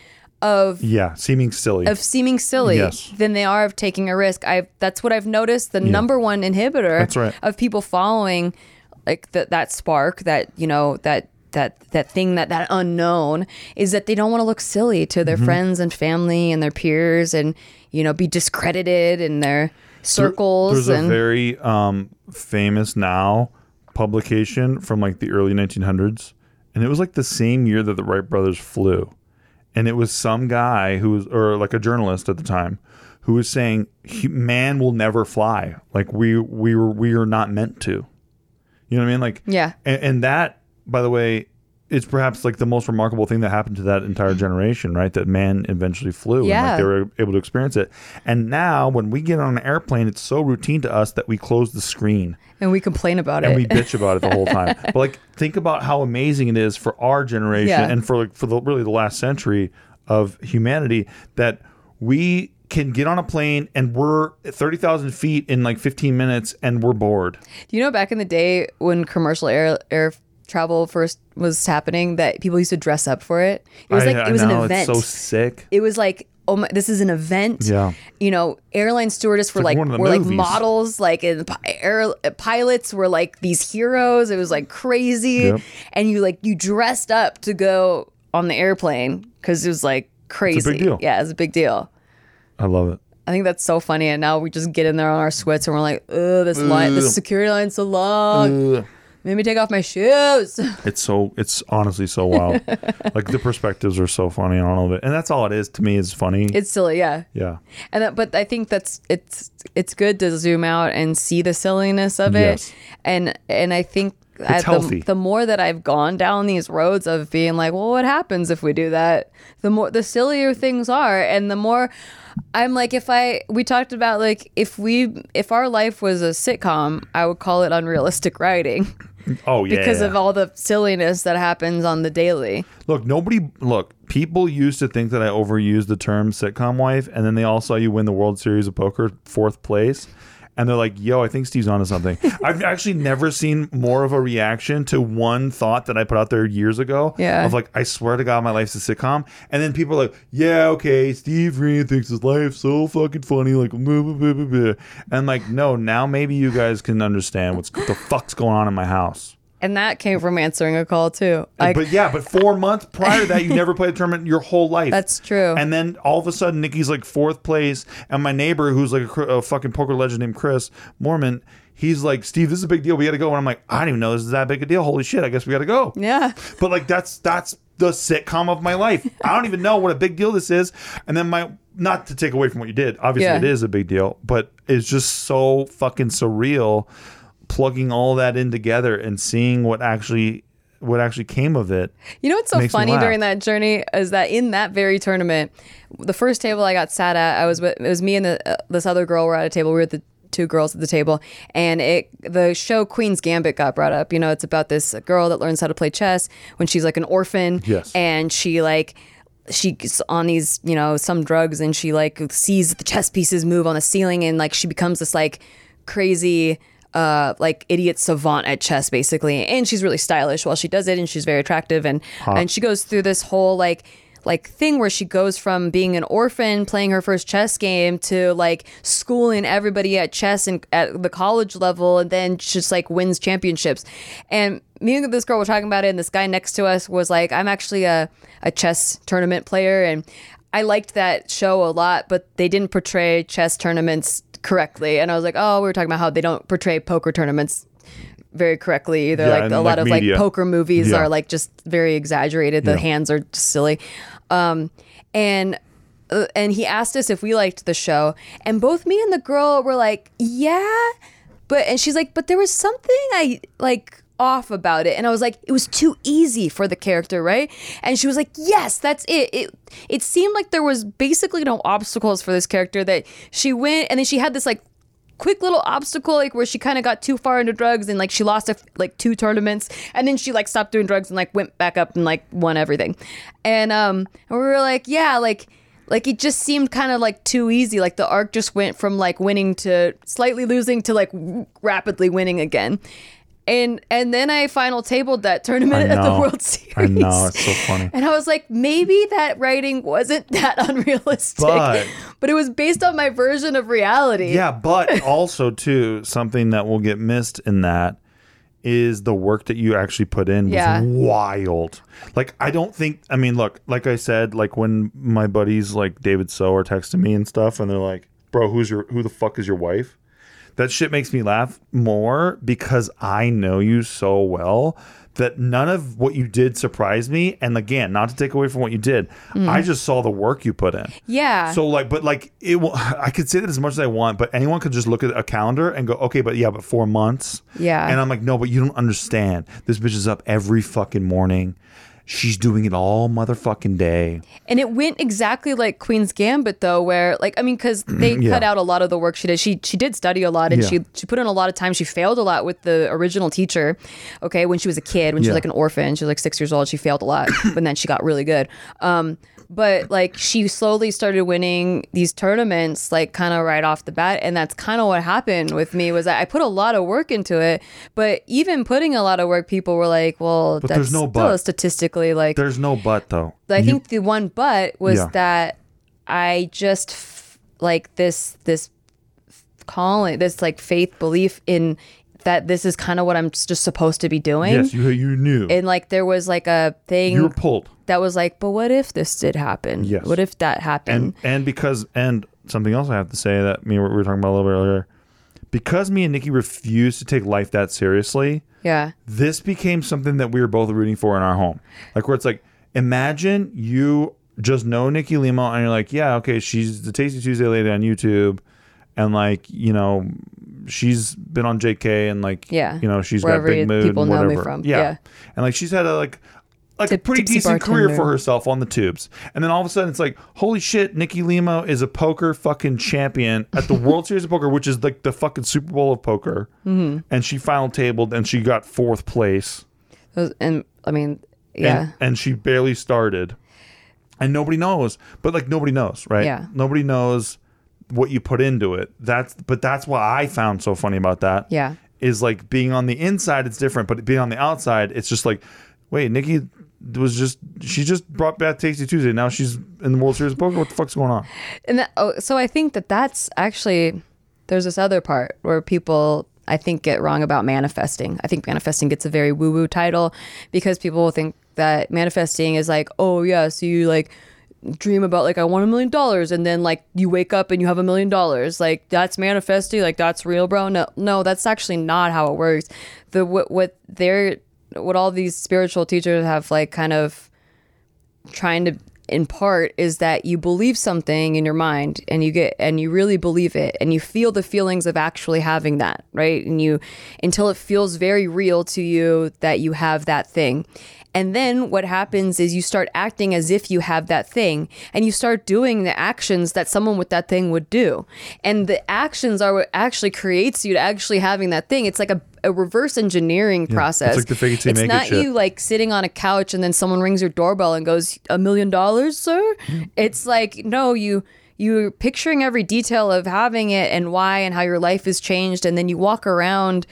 of Yeah, seeming silly. of seeming silly Yes. than they are of taking a risk. I that's what I've noticed. The number one inhibitor That's right. of people following like that that spark, that you know that that that thing that that unknown is that they don't want to look silly to Mm-hmm. their friends and family and their peers and you know be discredited in their circles There's and a very um, famous now publication from like the early 1900s, and it was like the same year that the Wright brothers flew, and it was some guy who was, or like a journalist at the time, who was saying, "Man will never fly. Like we we were we are not meant to." You know what I mean? Like Yeah. and, and that, by the way. It's perhaps like the most remarkable thing that happened to that entire mm-hmm. generation, right? That man eventually flew and like they were able to experience it. And now when we get on an airplane, it's so routine to us that we close the screen and we complain about and it. And we bitch about it the whole time. [laughs] But like think about how amazing it is for our generation Yeah. and for like for the really the last century of humanity that we can get on a plane and we're 30,000 feet in like 15 minutes and we're bored. Do you know back in the day when commercial air air travel first was happening that people used to dress up for it? It was like I it was know, an event. So sick. it was like oh my, this is an event Yeah. you know airline stewardess were like like, one of the were like models like and air uh, pilots were like these heroes it was like crazy Yep. and you like you dressed up to go on the airplane because it was like crazy deal. yeah it's a big deal I love it. I think that's so funny, and now we just get in there on our sweats and we're like, "Ugh, this line, this security line's so long." Ugh. Made me take off my shoes. [laughs] It's so it's honestly so wild. [laughs] like the perspectives are so funny on all of it, and that's all it is to me. Is funny. It's silly, yeah. yeah, And that, but I think that's it's it's good to zoom out and see the silliness of it. Yes. And and I think the, the more that I've gone down these roads of being like, well, what happens if we do that? The more the sillier things are, and the more I'm like, if I we talked about like if we if our life was a sitcom, I would call it unrealistic writing [laughs] oh yeah. because yeah. of all the silliness that happens on the daily. Look, nobody look. People used to think that I overused the term sitcom wife, and then they all saw you win the World Series of Poker, fourth place. And they're like, yo, I think Steve's onto something. [laughs] I've actually never seen more of a reaction to one thought that I put out there years ago. Yeah. Of like, I swear to God, my life's a sitcom. And then people are like, yeah, okay, Steve Greene thinks his life's so fucking funny. Like, blah, blah, blah, and like, no, now maybe you guys can understand what's the fuck's going on in my house. And that came from answering a call too. Like but yeah, but four months prior to that, you [laughs] never played a tournament your whole life. That's true. And then all of a sudden, Nikki's like fourth place, and my neighbor, who's like a, a fucking poker legend named Chris Moorman, he's like, "Steve, this is a big deal. We got to go." And I'm like, "I didn't even know this is that big a deal. Holy shit! I guess we got to go." yeah. But like, that's that's the sitcom of my life. I don't even know what a big deal this is. And then my not to take away from what you did, obviously Yeah. it is a big deal, but it's just so fucking surreal plugging all that in together and seeing what actually what actually came of it. You know what's so funny during that journey is that in that very tournament, the first table I got sat at, I was with it was me and the, uh, this other girl were at a table. We were the two girls at the table, and it the show Queen's Gambit got brought up. You know, it's about this girl that learns how to play chess when she's like an orphan. Yes. and she like. She's on these, you know, some drugs, and she like sees the chess pieces move on the ceiling, and like she becomes this like crazy uh, like idiot savant at chess basically. And she's really stylish while she does it and she's very attractive. And and she goes through this whole like like thing where she goes from being an orphan playing her first chess game to like schooling everybody at chess and at the college level and then just like wins championships. And me and this girl were talking about it and this guy next to us was like i'm actually a, a chess tournament player. And I liked that show a lot, but they didn't portray chess tournaments correctly. And I was like, oh, we were talking about how they don't portray poker tournaments very correctly either. Yeah, like a like, lot of media. like poker movies Yeah. are like just very exaggerated. The Yeah. hands are just silly. Um, and uh, and he asked us if we liked the show, and both me and the girl were like, yeah, but and she's like, but there was something I like off about it. And I was like it was too easy for the character right? And she was like yes that's it. It it seemed like there was basically no obstacles for this character that she went and then she had this like quick little obstacle like where she kind of got too far into drugs and like she lost a, like two tournaments. And then she like stopped doing drugs and like went back up and like won everything. And um and we were like yeah like like it just seemed kind of like too easy. Like the arc just went from like winning to slightly losing to like rapidly winning again and and then I final tabled that tournament at the. World Series. I know, it's so funny. And I was like, maybe that writing wasn't [laughs] that unrealistic, But- [laughs] but it was based on my version of reality. Yeah, but [laughs] also too something that will get missed in that is the work that you actually put in was Yeah. wild. Like I don't think I mean look, like I said, like when my buddies like David So are texting me and stuff and they're like, "Bro, who's your who the fuck is your wife?" That shit makes me laugh more because I know you so well that none of what you did surprised me. And again, not to take away from what you did, mm. I just saw the work you put in. Yeah. So like, but like it, will, I could say that as much as I want, but anyone could just look at a calendar and go, okay, but yeah, but four months. Yeah. And I'm like, no, but you don't understand. This bitch is up every fucking morning. She's doing it all motherfucking day. And it went exactly like Queen's Gambit, though, where like I mean, because [clears throat] they Yeah. cut out a lot of the work she did. She she did study a lot, and Yeah. she she put in a lot of time. She failed a lot with the original teacher. Okay, when she was a kid, when she Yeah. was like an orphan, she was like six years old. She failed a lot, [coughs] but then she got really good. Um, but like she slowly started winning these tournaments, like kind of right off the bat, and that's kind of what happened with me. Was I put a lot of work into it, but even putting a lot of work, people were like, "Well, But there's no still but. statistically like." There's no but though. I You- think the one but was Yeah. that I just f- like this this calling this like faith belief in that this is kind of what I'm just supposed to be doing. yes, you you knew. And like there was like a thing you were pulled. that was like, but what if this did happen? Yes. What if that happened? and and because and something else I have to say that me we were talking about a little bit earlier, because me and Nikki refused to take life that seriously, Yeah. this became something that we were both rooting for in our home. Like where it's like, imagine you just know Nikki Limo and you're like, yeah, okay, she's the Tasty Tuesday lady on YouTube, and like you know, she's been on JK and like Yeah. you know, she's Wherever got big mood people and know whatever. me from. Yeah. Yeah. and like she's had a like. Like a pretty decent career for herself on the tubes, and then all of a sudden it's like, holy shit, Nikki Limo is a poker fucking champion at the [laughs] World Series of Poker, which is like the fucking Super Bowl of poker, mm-hmm. and she final tabled and she got fourth place. Those, and I mean, yeah. and, and she barely started and nobody knows but like nobody knows right Yeah. nobody knows what you put into it that's but that's what i found so funny about that Yeah. is like being on the inside it's different but being on the outside it's just like wait nikki was just she just brought back tasty tuesday now she's in the world series of poker what the fuck's going on And that, oh, so I think that that's actually there's this other part where people I think get wrong about manifesting. I think manifesting gets a very woo woo title because people will think that manifesting is like, oh yeah, so you like dream about like I want a million dollars and then like you wake up and you have a million dollars. Like that's manifesting, like that's real, bro. No, no, that's actually not how it works. The what what they're what all these spiritual teachers have like kind of trying to impart is that you believe something in your mind and you get and you really believe it and you feel the feelings of actually having that right and you until it feels very real to you that you have that thing and then what happens is you start acting as if you have that thing and you start doing the actions that someone with that thing would do. And the actions are what actually creates you to actually having that thing. It's like a, a reverse engineering process. It's, like the fake it till you it's not you like sitting on a couch and then someone rings your doorbell and goes, a million dollars, sir? It's like, no, you you're picturing every detail of having it and why and how your life has changed and then you walk around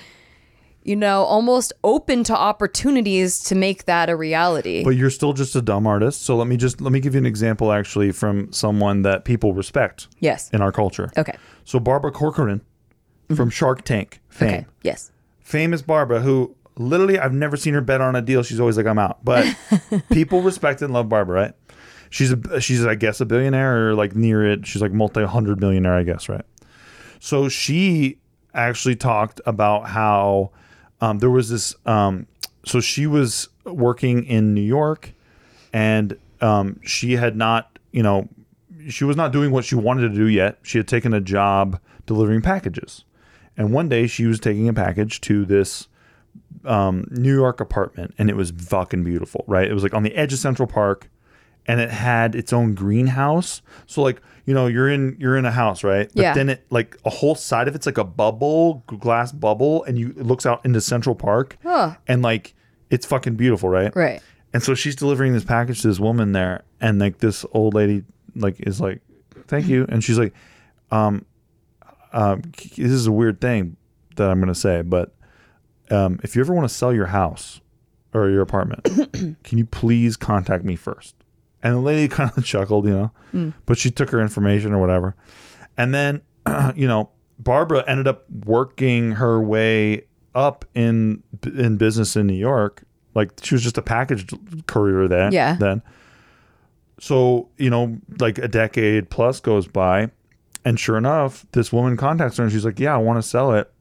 you know almost open to opportunities to make that a reality but you're still just a dumb artist so let me just let me give you an example actually from someone that people respect yes in our culture okay so barbara corcoran mm-hmm. from shark tank fame okay yes famous Barbara who literally I've never seen her bet on a deal. She's always like I'm out. But [laughs] people respect and love Barbara, right? She's a she's I guess a billionaire or like near it. She's like multi hundred millionaire, I guess, right? So she actually talked about how um, there was this. Um, so she was working in New York, and um, she had not, you know, she was not doing what she wanted to do yet. She had taken a job delivering packages, and one day she was taking a package to this um, New York apartment, and it was fucking beautiful, right? It was like on the edge of Central Park, and it had its own greenhouse. So like you know you're in you're in a house, right? But Yeah. then it like a whole side of it's like a bubble, glass bubble, and you it looks out into Central Park, Huh. and like it's fucking beautiful, right? right And so she's delivering this package to this woman there, and like this old lady like is like, "Thank you," and she's like, "Um, um, this is a weird thing that I'm gonna say, but um, if you ever want to sell your house or your apartment, [coughs] can you please contact me first? And the lady [laughs] kind of chuckled, you know, hmm. but she took her information or whatever, and then [clears throat] you know Barbara ended up working her way up in in business in New York. Like she was just a package courier there. Yeah. Then, so you know, like a decade plus goes by, and sure enough, this woman contacts her and she's like, "Yeah, I want to sell it,"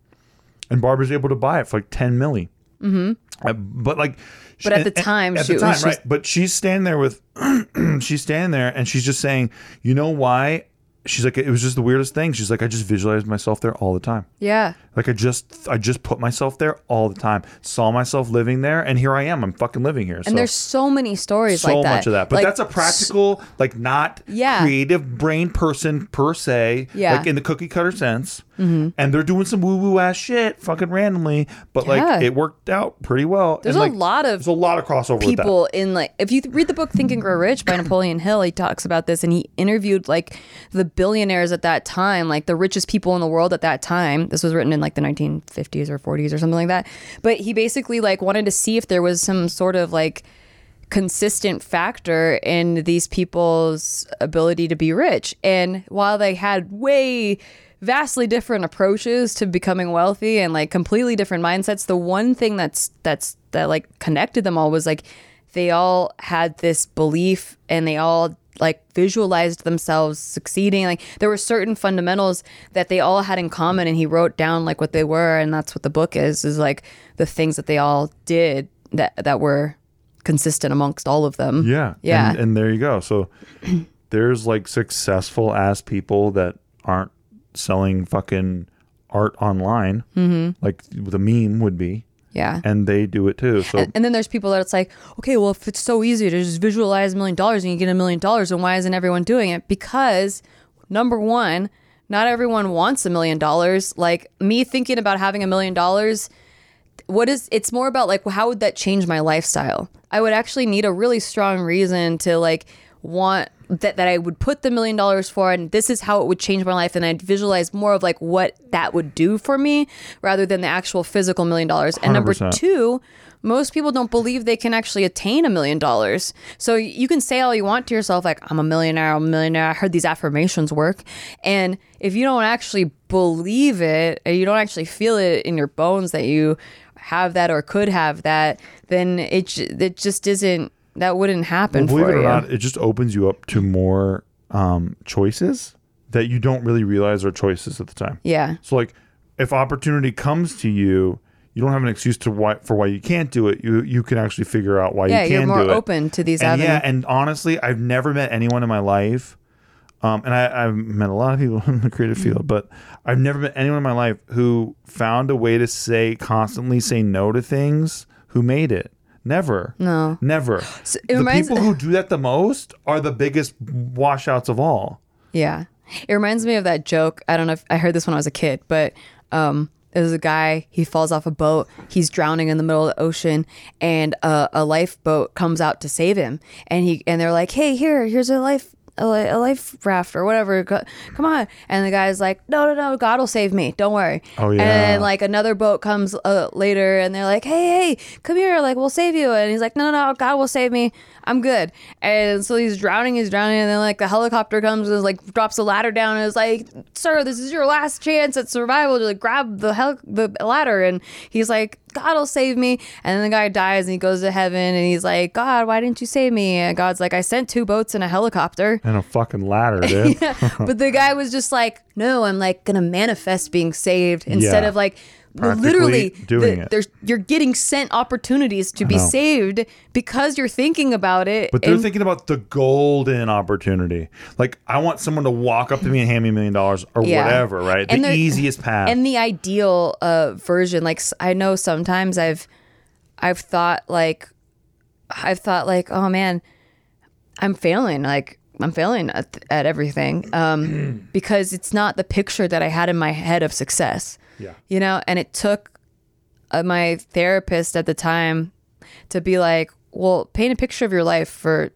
and Barbara's able to buy it for like ten milli. Mm-hmm. but like, But at the time, at she the time, was right? But she's standing there with, [clears throat] she's standing there and she's just saying, "You know why?" She's like, "It was just the weirdest thing." She's like, "I just visualized myself there all the time." yeah Like I just I just put myself there all the time. Saw myself living there and here I am. I'm fucking living here. and there's so many stories so like that much of that. But Like, that's a practical, like not Yeah. creative brain person per se. Yeah. Like in the cookie cutter sense. Mm-hmm. And they're doing some woo woo ass shit fucking randomly. But Yeah. like it worked out pretty well. There's And, a like, lot of there's a lot of crossover with that. people in like if you th- read the book Think and Grow Rich by [coughs] Napoleon Hill, he talks about this and he interviewed like the billionaires at that time, like the richest people in the world at that time. This was written in like the 1950s or 40s or something like that. But he basically like wanted to see if there was some sort of like consistent factor in these people's ability to be rich. And while they had way vastly different approaches to becoming wealthy and like completely different mindsets, the one thing that's that's that like connected them all was like they all had this belief and they all like visualized themselves succeeding like there were certain fundamentals that they all had in common and he wrote down like what they were and that's what the book is is like the things that they all did that that were consistent amongst all of them Yeah. Yeah. And, and there you go. So [clears throat] there's like successful ass people that aren't selling fucking art online, mm-hmm. like the meme would be, yeah and they do it too. So And then there's people that it's like, okay, well, if it's so easy to just visualize a million dollars and you get a million dollars, then why isn't everyone doing it? Because number one, not everyone wants a million dollars. Like me thinking about having a million dollars, what is it's more about like how would that change my lifestyle? I would actually need a really strong reason to like want that that I would put the million dollars for and this is how it would change my life and I'd visualize more of like what that would do for me rather than the actual physical million dollars. And number 100%. two, most people don't believe they can actually attain a million dollars. So you can say all you want to yourself, like, I'm a millionaire, I'm a millionaire. I heard these affirmations work. And if you don't actually believe it, and you don't actually feel it in your bones that you have that or could have that, then it, it just isn't, that wouldn't happen believe for it or you. not, it just opens you up to more um, choices that you don't really realize are choices at the time. yeah. So like if opportunity comes to you, you don't have an excuse to why for why you can't do it. You you can actually figure out why Yeah, you can Yeah, you're more do it. open to these and avenues. yeah, and honestly, I've never met anyone in my life, um, and I, I've met a lot of people [laughs] in the creative Mm-hmm. field, but I've never met anyone in my life who found a way to say constantly say no to things who made it. Never. No. Never. it the reminds- people who [laughs] do that the most are the biggest washouts of all. Yeah. It reminds me of that joke. I don't know if I heard this when I was a kid, but um there's a guy, he falls off a boat, he's drowning in the middle of the ocean, and a, a lifeboat comes out to save him. And he and they're like, Hey, here, here's a life a, li- a life raft or whatever. Go- Come on. And the guy's like, No, no, no, God will save me. Don't worry. Oh, yeah. And like another boat comes uh, later and they're like, Hey, hey, come here, like we'll save you. And he's like, No, no, no, God will save me. I'm good. And so he's drowning, he's drowning, and then like the helicopter comes and like drops the ladder down and is like, "Sir, this is your last chance at survival to like grab the hel- the ladder." And he's like, "God will save me." And then the guy dies and he goes to heaven and he's like, "God, why didn't you save me?" And God's like, "I sent two boats and a helicopter." And a fucking ladder, [laughs] dude. but the guy was just like, "No, I'm like gonna manifest being saved [laughs] instead Yeah. of like." Literally doing the- it. there's you're getting sent opportunities to be saved because you're thinking about it But they're thinking about the golden opportunity. Like, I want someone to walk up to me and hand me a million dollars or Yeah. whatever, right? And the easiest path. and the ideal uh version like I know sometimes i've i've thought like i've thought like oh man i'm failing like i'm failing at, at everything um [clears throat] because it's not the picture that i had in my head of success Yeah. you know and it took uh, my therapist at the time to be like well paint a picture of your life for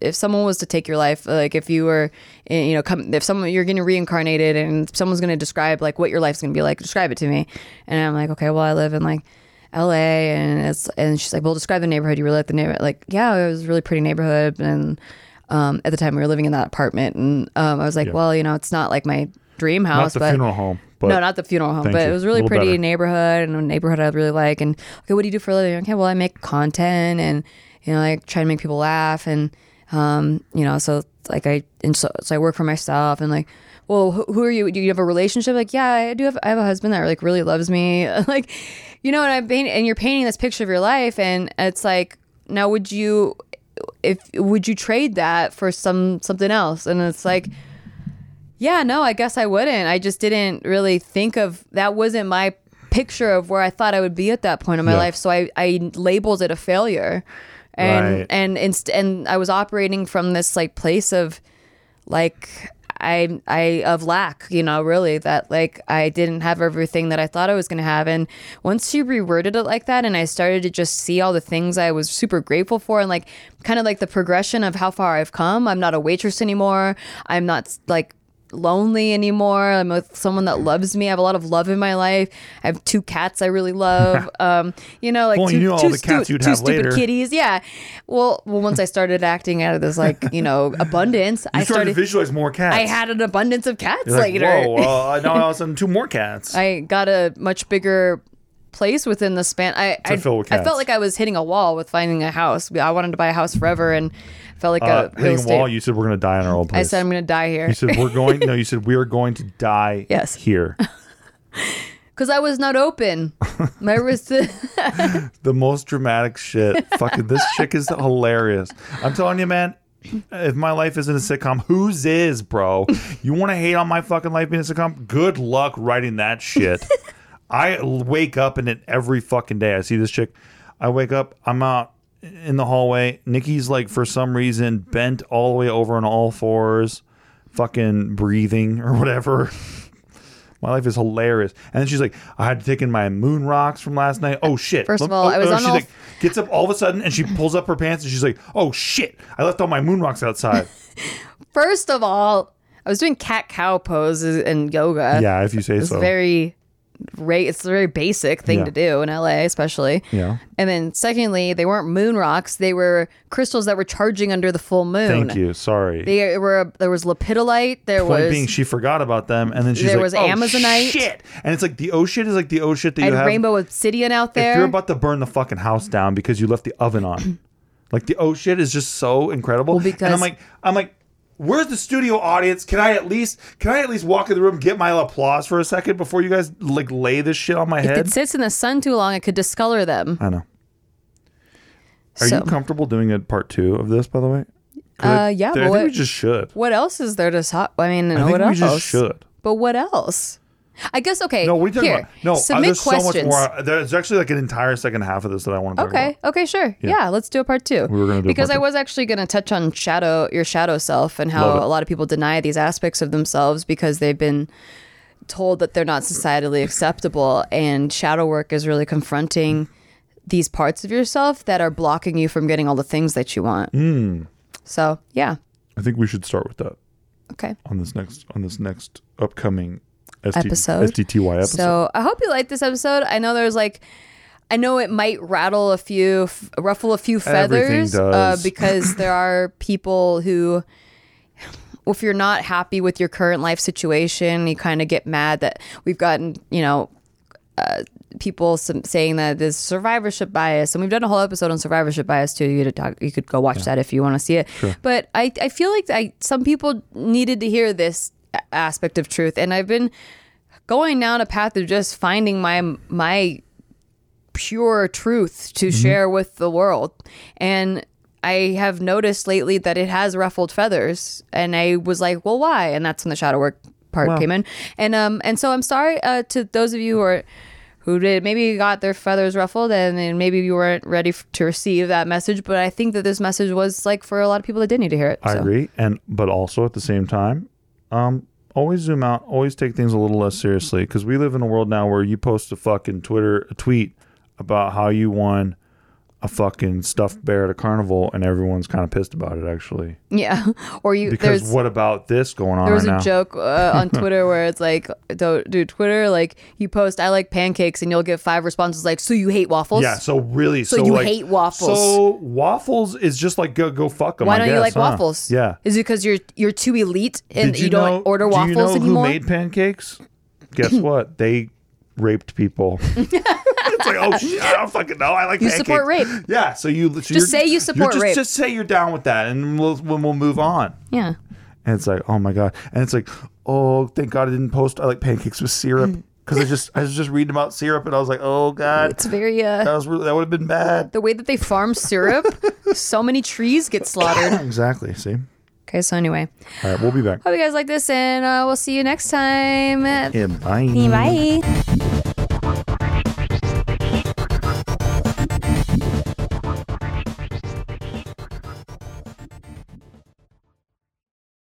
if someone was to take your life like if you were eh, you know come if someone you're getting reincarnated and someone's going to describe like what your life's going to be like describe it to me and i'm like okay well i live in like la and it's and she's like well describe the neighborhood you really like the neighborhood like yeah it was a really pretty neighborhood and um, at the time we were living in that apartment and um, i was like well you know it's not like my dream house, Not the but funeral home. But no, not the funeral home, but you. it was a really pretty better. neighborhood and a neighborhood I really like. And okay, what do you do for a living? Okay, well, I make content and you know, like try to make people laugh and um, you know, so like I and so, so I work for myself and like, well, who, who are you? Do you have a relationship? Like, yeah, I do have. I have a husband that like really loves me. [laughs] like, you know, and I'm paint and you're painting this picture of your life, and it's like, now would you, if would you trade that for some something else? And it's like. Yeah, no, I guess I wouldn't. I just didn't really think of that wasn't my picture of where I thought I would be at that point in my Yeah. life. So I, I labeled it a failure. And Right. and inst- and I was operating from this like place of like I I of lack, you know, really that like I didn't have everything that I thought I was going to have and once she reworded it like that and I started to just see all the things I was super grateful for and like kind of like the progression of how far I've come. I'm not a waitress anymore. I'm not like lonely anymore. I'm with someone that loves me. I have a lot of love in my life. I have two cats I really love. [laughs] um, you know, like Well, two, you knew all two stu- two stupid later. kitties. Yeah. Well, well, once I started acting out of this like you know [laughs] abundance, I started, started. to visualize more cats. I had an abundance of cats You're like, later. Whoa, uh, [laughs] now all of a sudden two more cats. I got a much bigger place within the span. I I, I felt like I was hitting a wall with finding a house. I wanted to buy a house forever, and felt like Uh, a real hitting estate. wall. You said we're gonna die in our old place. I said I'm gonna die here You said we're going. no, you [laughs] said we are going to die. Yes. Here. [laughs] because I was not open. My wrist. [laughs] the most dramatic shit. Fucking this chick is hilarious. I'm telling you, man. If my life isn't a sitcom, whose is, bro? You want to hate on my fucking life being a sitcom? Good luck writing that shit. I l- wake up in it every fucking day. I see this chick. I wake up. I'm out in the hallway. Nikki's like, for some reason, bent all the way over on all fours, fucking breathing or whatever. [laughs] My life is hilarious. And then she's like, I had to take in my moon rocks from last night. Oh shit. First of all, I was oh, on she's all- like, gets up all of a sudden and she pulls up her pants and she's like, Oh shit. I left all my moon rocks outside. [laughs] First of all, I was doing cat cow poses and yoga. yeah, if you say it's so. very. Ra- it's a very basic thing Yeah. to do in LA, especially. Yeah. And then, secondly, they weren't moon rocks; they were crystals that were charging under the full moon. Thank you. Sorry. They were there was lepidolite. There Point was being, she forgot about them, and then she's There like, was "Oh Amazonite. shit!" And it's like the oh shit is like the oh shit that you and have. rainbow obsidian out if you're about to burn the fucking house down because you left the oven on, [clears throat] like the oh shit is just so incredible. and because- I'm like, I'm like, where's the studio audience? Can I at least, can I at least walk in the room, get my applause for a second before you guys like lay this shit on my if head? it sits in the sun too long, it could discolor them. I know. Are So- you comfortable doing a part two of this? By the way? I- Uh, yeah, I but think what- we just should. What else is there to talk? I mean, I think what we else? just should. But what else? I guess okay. No, you talking here, about? No, uh, submit there's questions. so much more. There's actually like an entire second half of this that I want to talk Okay. about. Okay. Okay, sure. Yeah. Let's do a part two. We were gonna do a because I was actually going to touch on shadow, your shadow self, and how a lot of people deny these aspects of themselves because they've been told that they're not societally acceptable. And shadow work is really confronting these parts of yourself that are blocking you from getting all the things that you want. Hmm. So yeah. I think we should start with that Okay. on this next on this next upcoming ST, Episode? STTY episode. So I hope you like this episode. I know there's like, I know it might rattle a few, f- ruffle a few feathers, uh, [clears throat] because there are people who, if you're not happy with your current life situation, you kind of get mad that we've gotten, you know, uh, people some, saying that there's survivorship bias, and we've done a whole episode on survivorship bias too. You could talk, you could go watch that if you want to see it. But I, I feel like I some people needed to hear this aspect of truth, and I've been going down a path of just finding my my pure truth to share with the world, and. I have noticed lately that it has ruffled feathers, and I was like, "Well, why?" And that's when the shadow work part came in, and um, and so I'm sorry uh, to those of you who are who did maybe got their feathers ruffled and, and maybe you weren't ready f- to receive that message but i think that this message was like for a lot of people that did need to hear it I agree, and but also at the same time, um, always zoom out, always take things a little less seriously because we live in a world now where you post a fucking Twitter a tweet about how you won a fucking stuffed bear at a carnival, and everyone's kind of pissed about it actually. yeah [laughs] or you Because there's what about this going on there was right a now? joke uh, on [laughs] twitter where it's like don't do twitter like you post i like pancakes and you'll get five responses like so you hate waffles Yeah, so really, so, So you like, hate waffles. So waffles is just like go go fuck them. why don't you like huh? waffles Yeah. is it because you're you're too elite and Did you, don't know- order do waffles you know anymore Who made pancakes? Guess [laughs] what? They raped people. [laughs] it's like, oh shit, I don't fucking know. I like You pancakes. support rape. Yeah, so you so Just say you support just, rape. Just say you're down with that, and we'll we'll, we'll move on. yeah And it's like, oh my god, and it's like, oh, thank God I didn't post. I like pancakes with syrup because I just I was just reading about syrup, and I was like, oh god, it's very uh that was really, that would have been bad. the way that they farm syrup [laughs] so many trees get slaughtered [laughs] Exactly. See. okay so anyway All right, we'll be back. Hope you guys like this, and uh, we'll see you next time. Yeah, bye. Bye.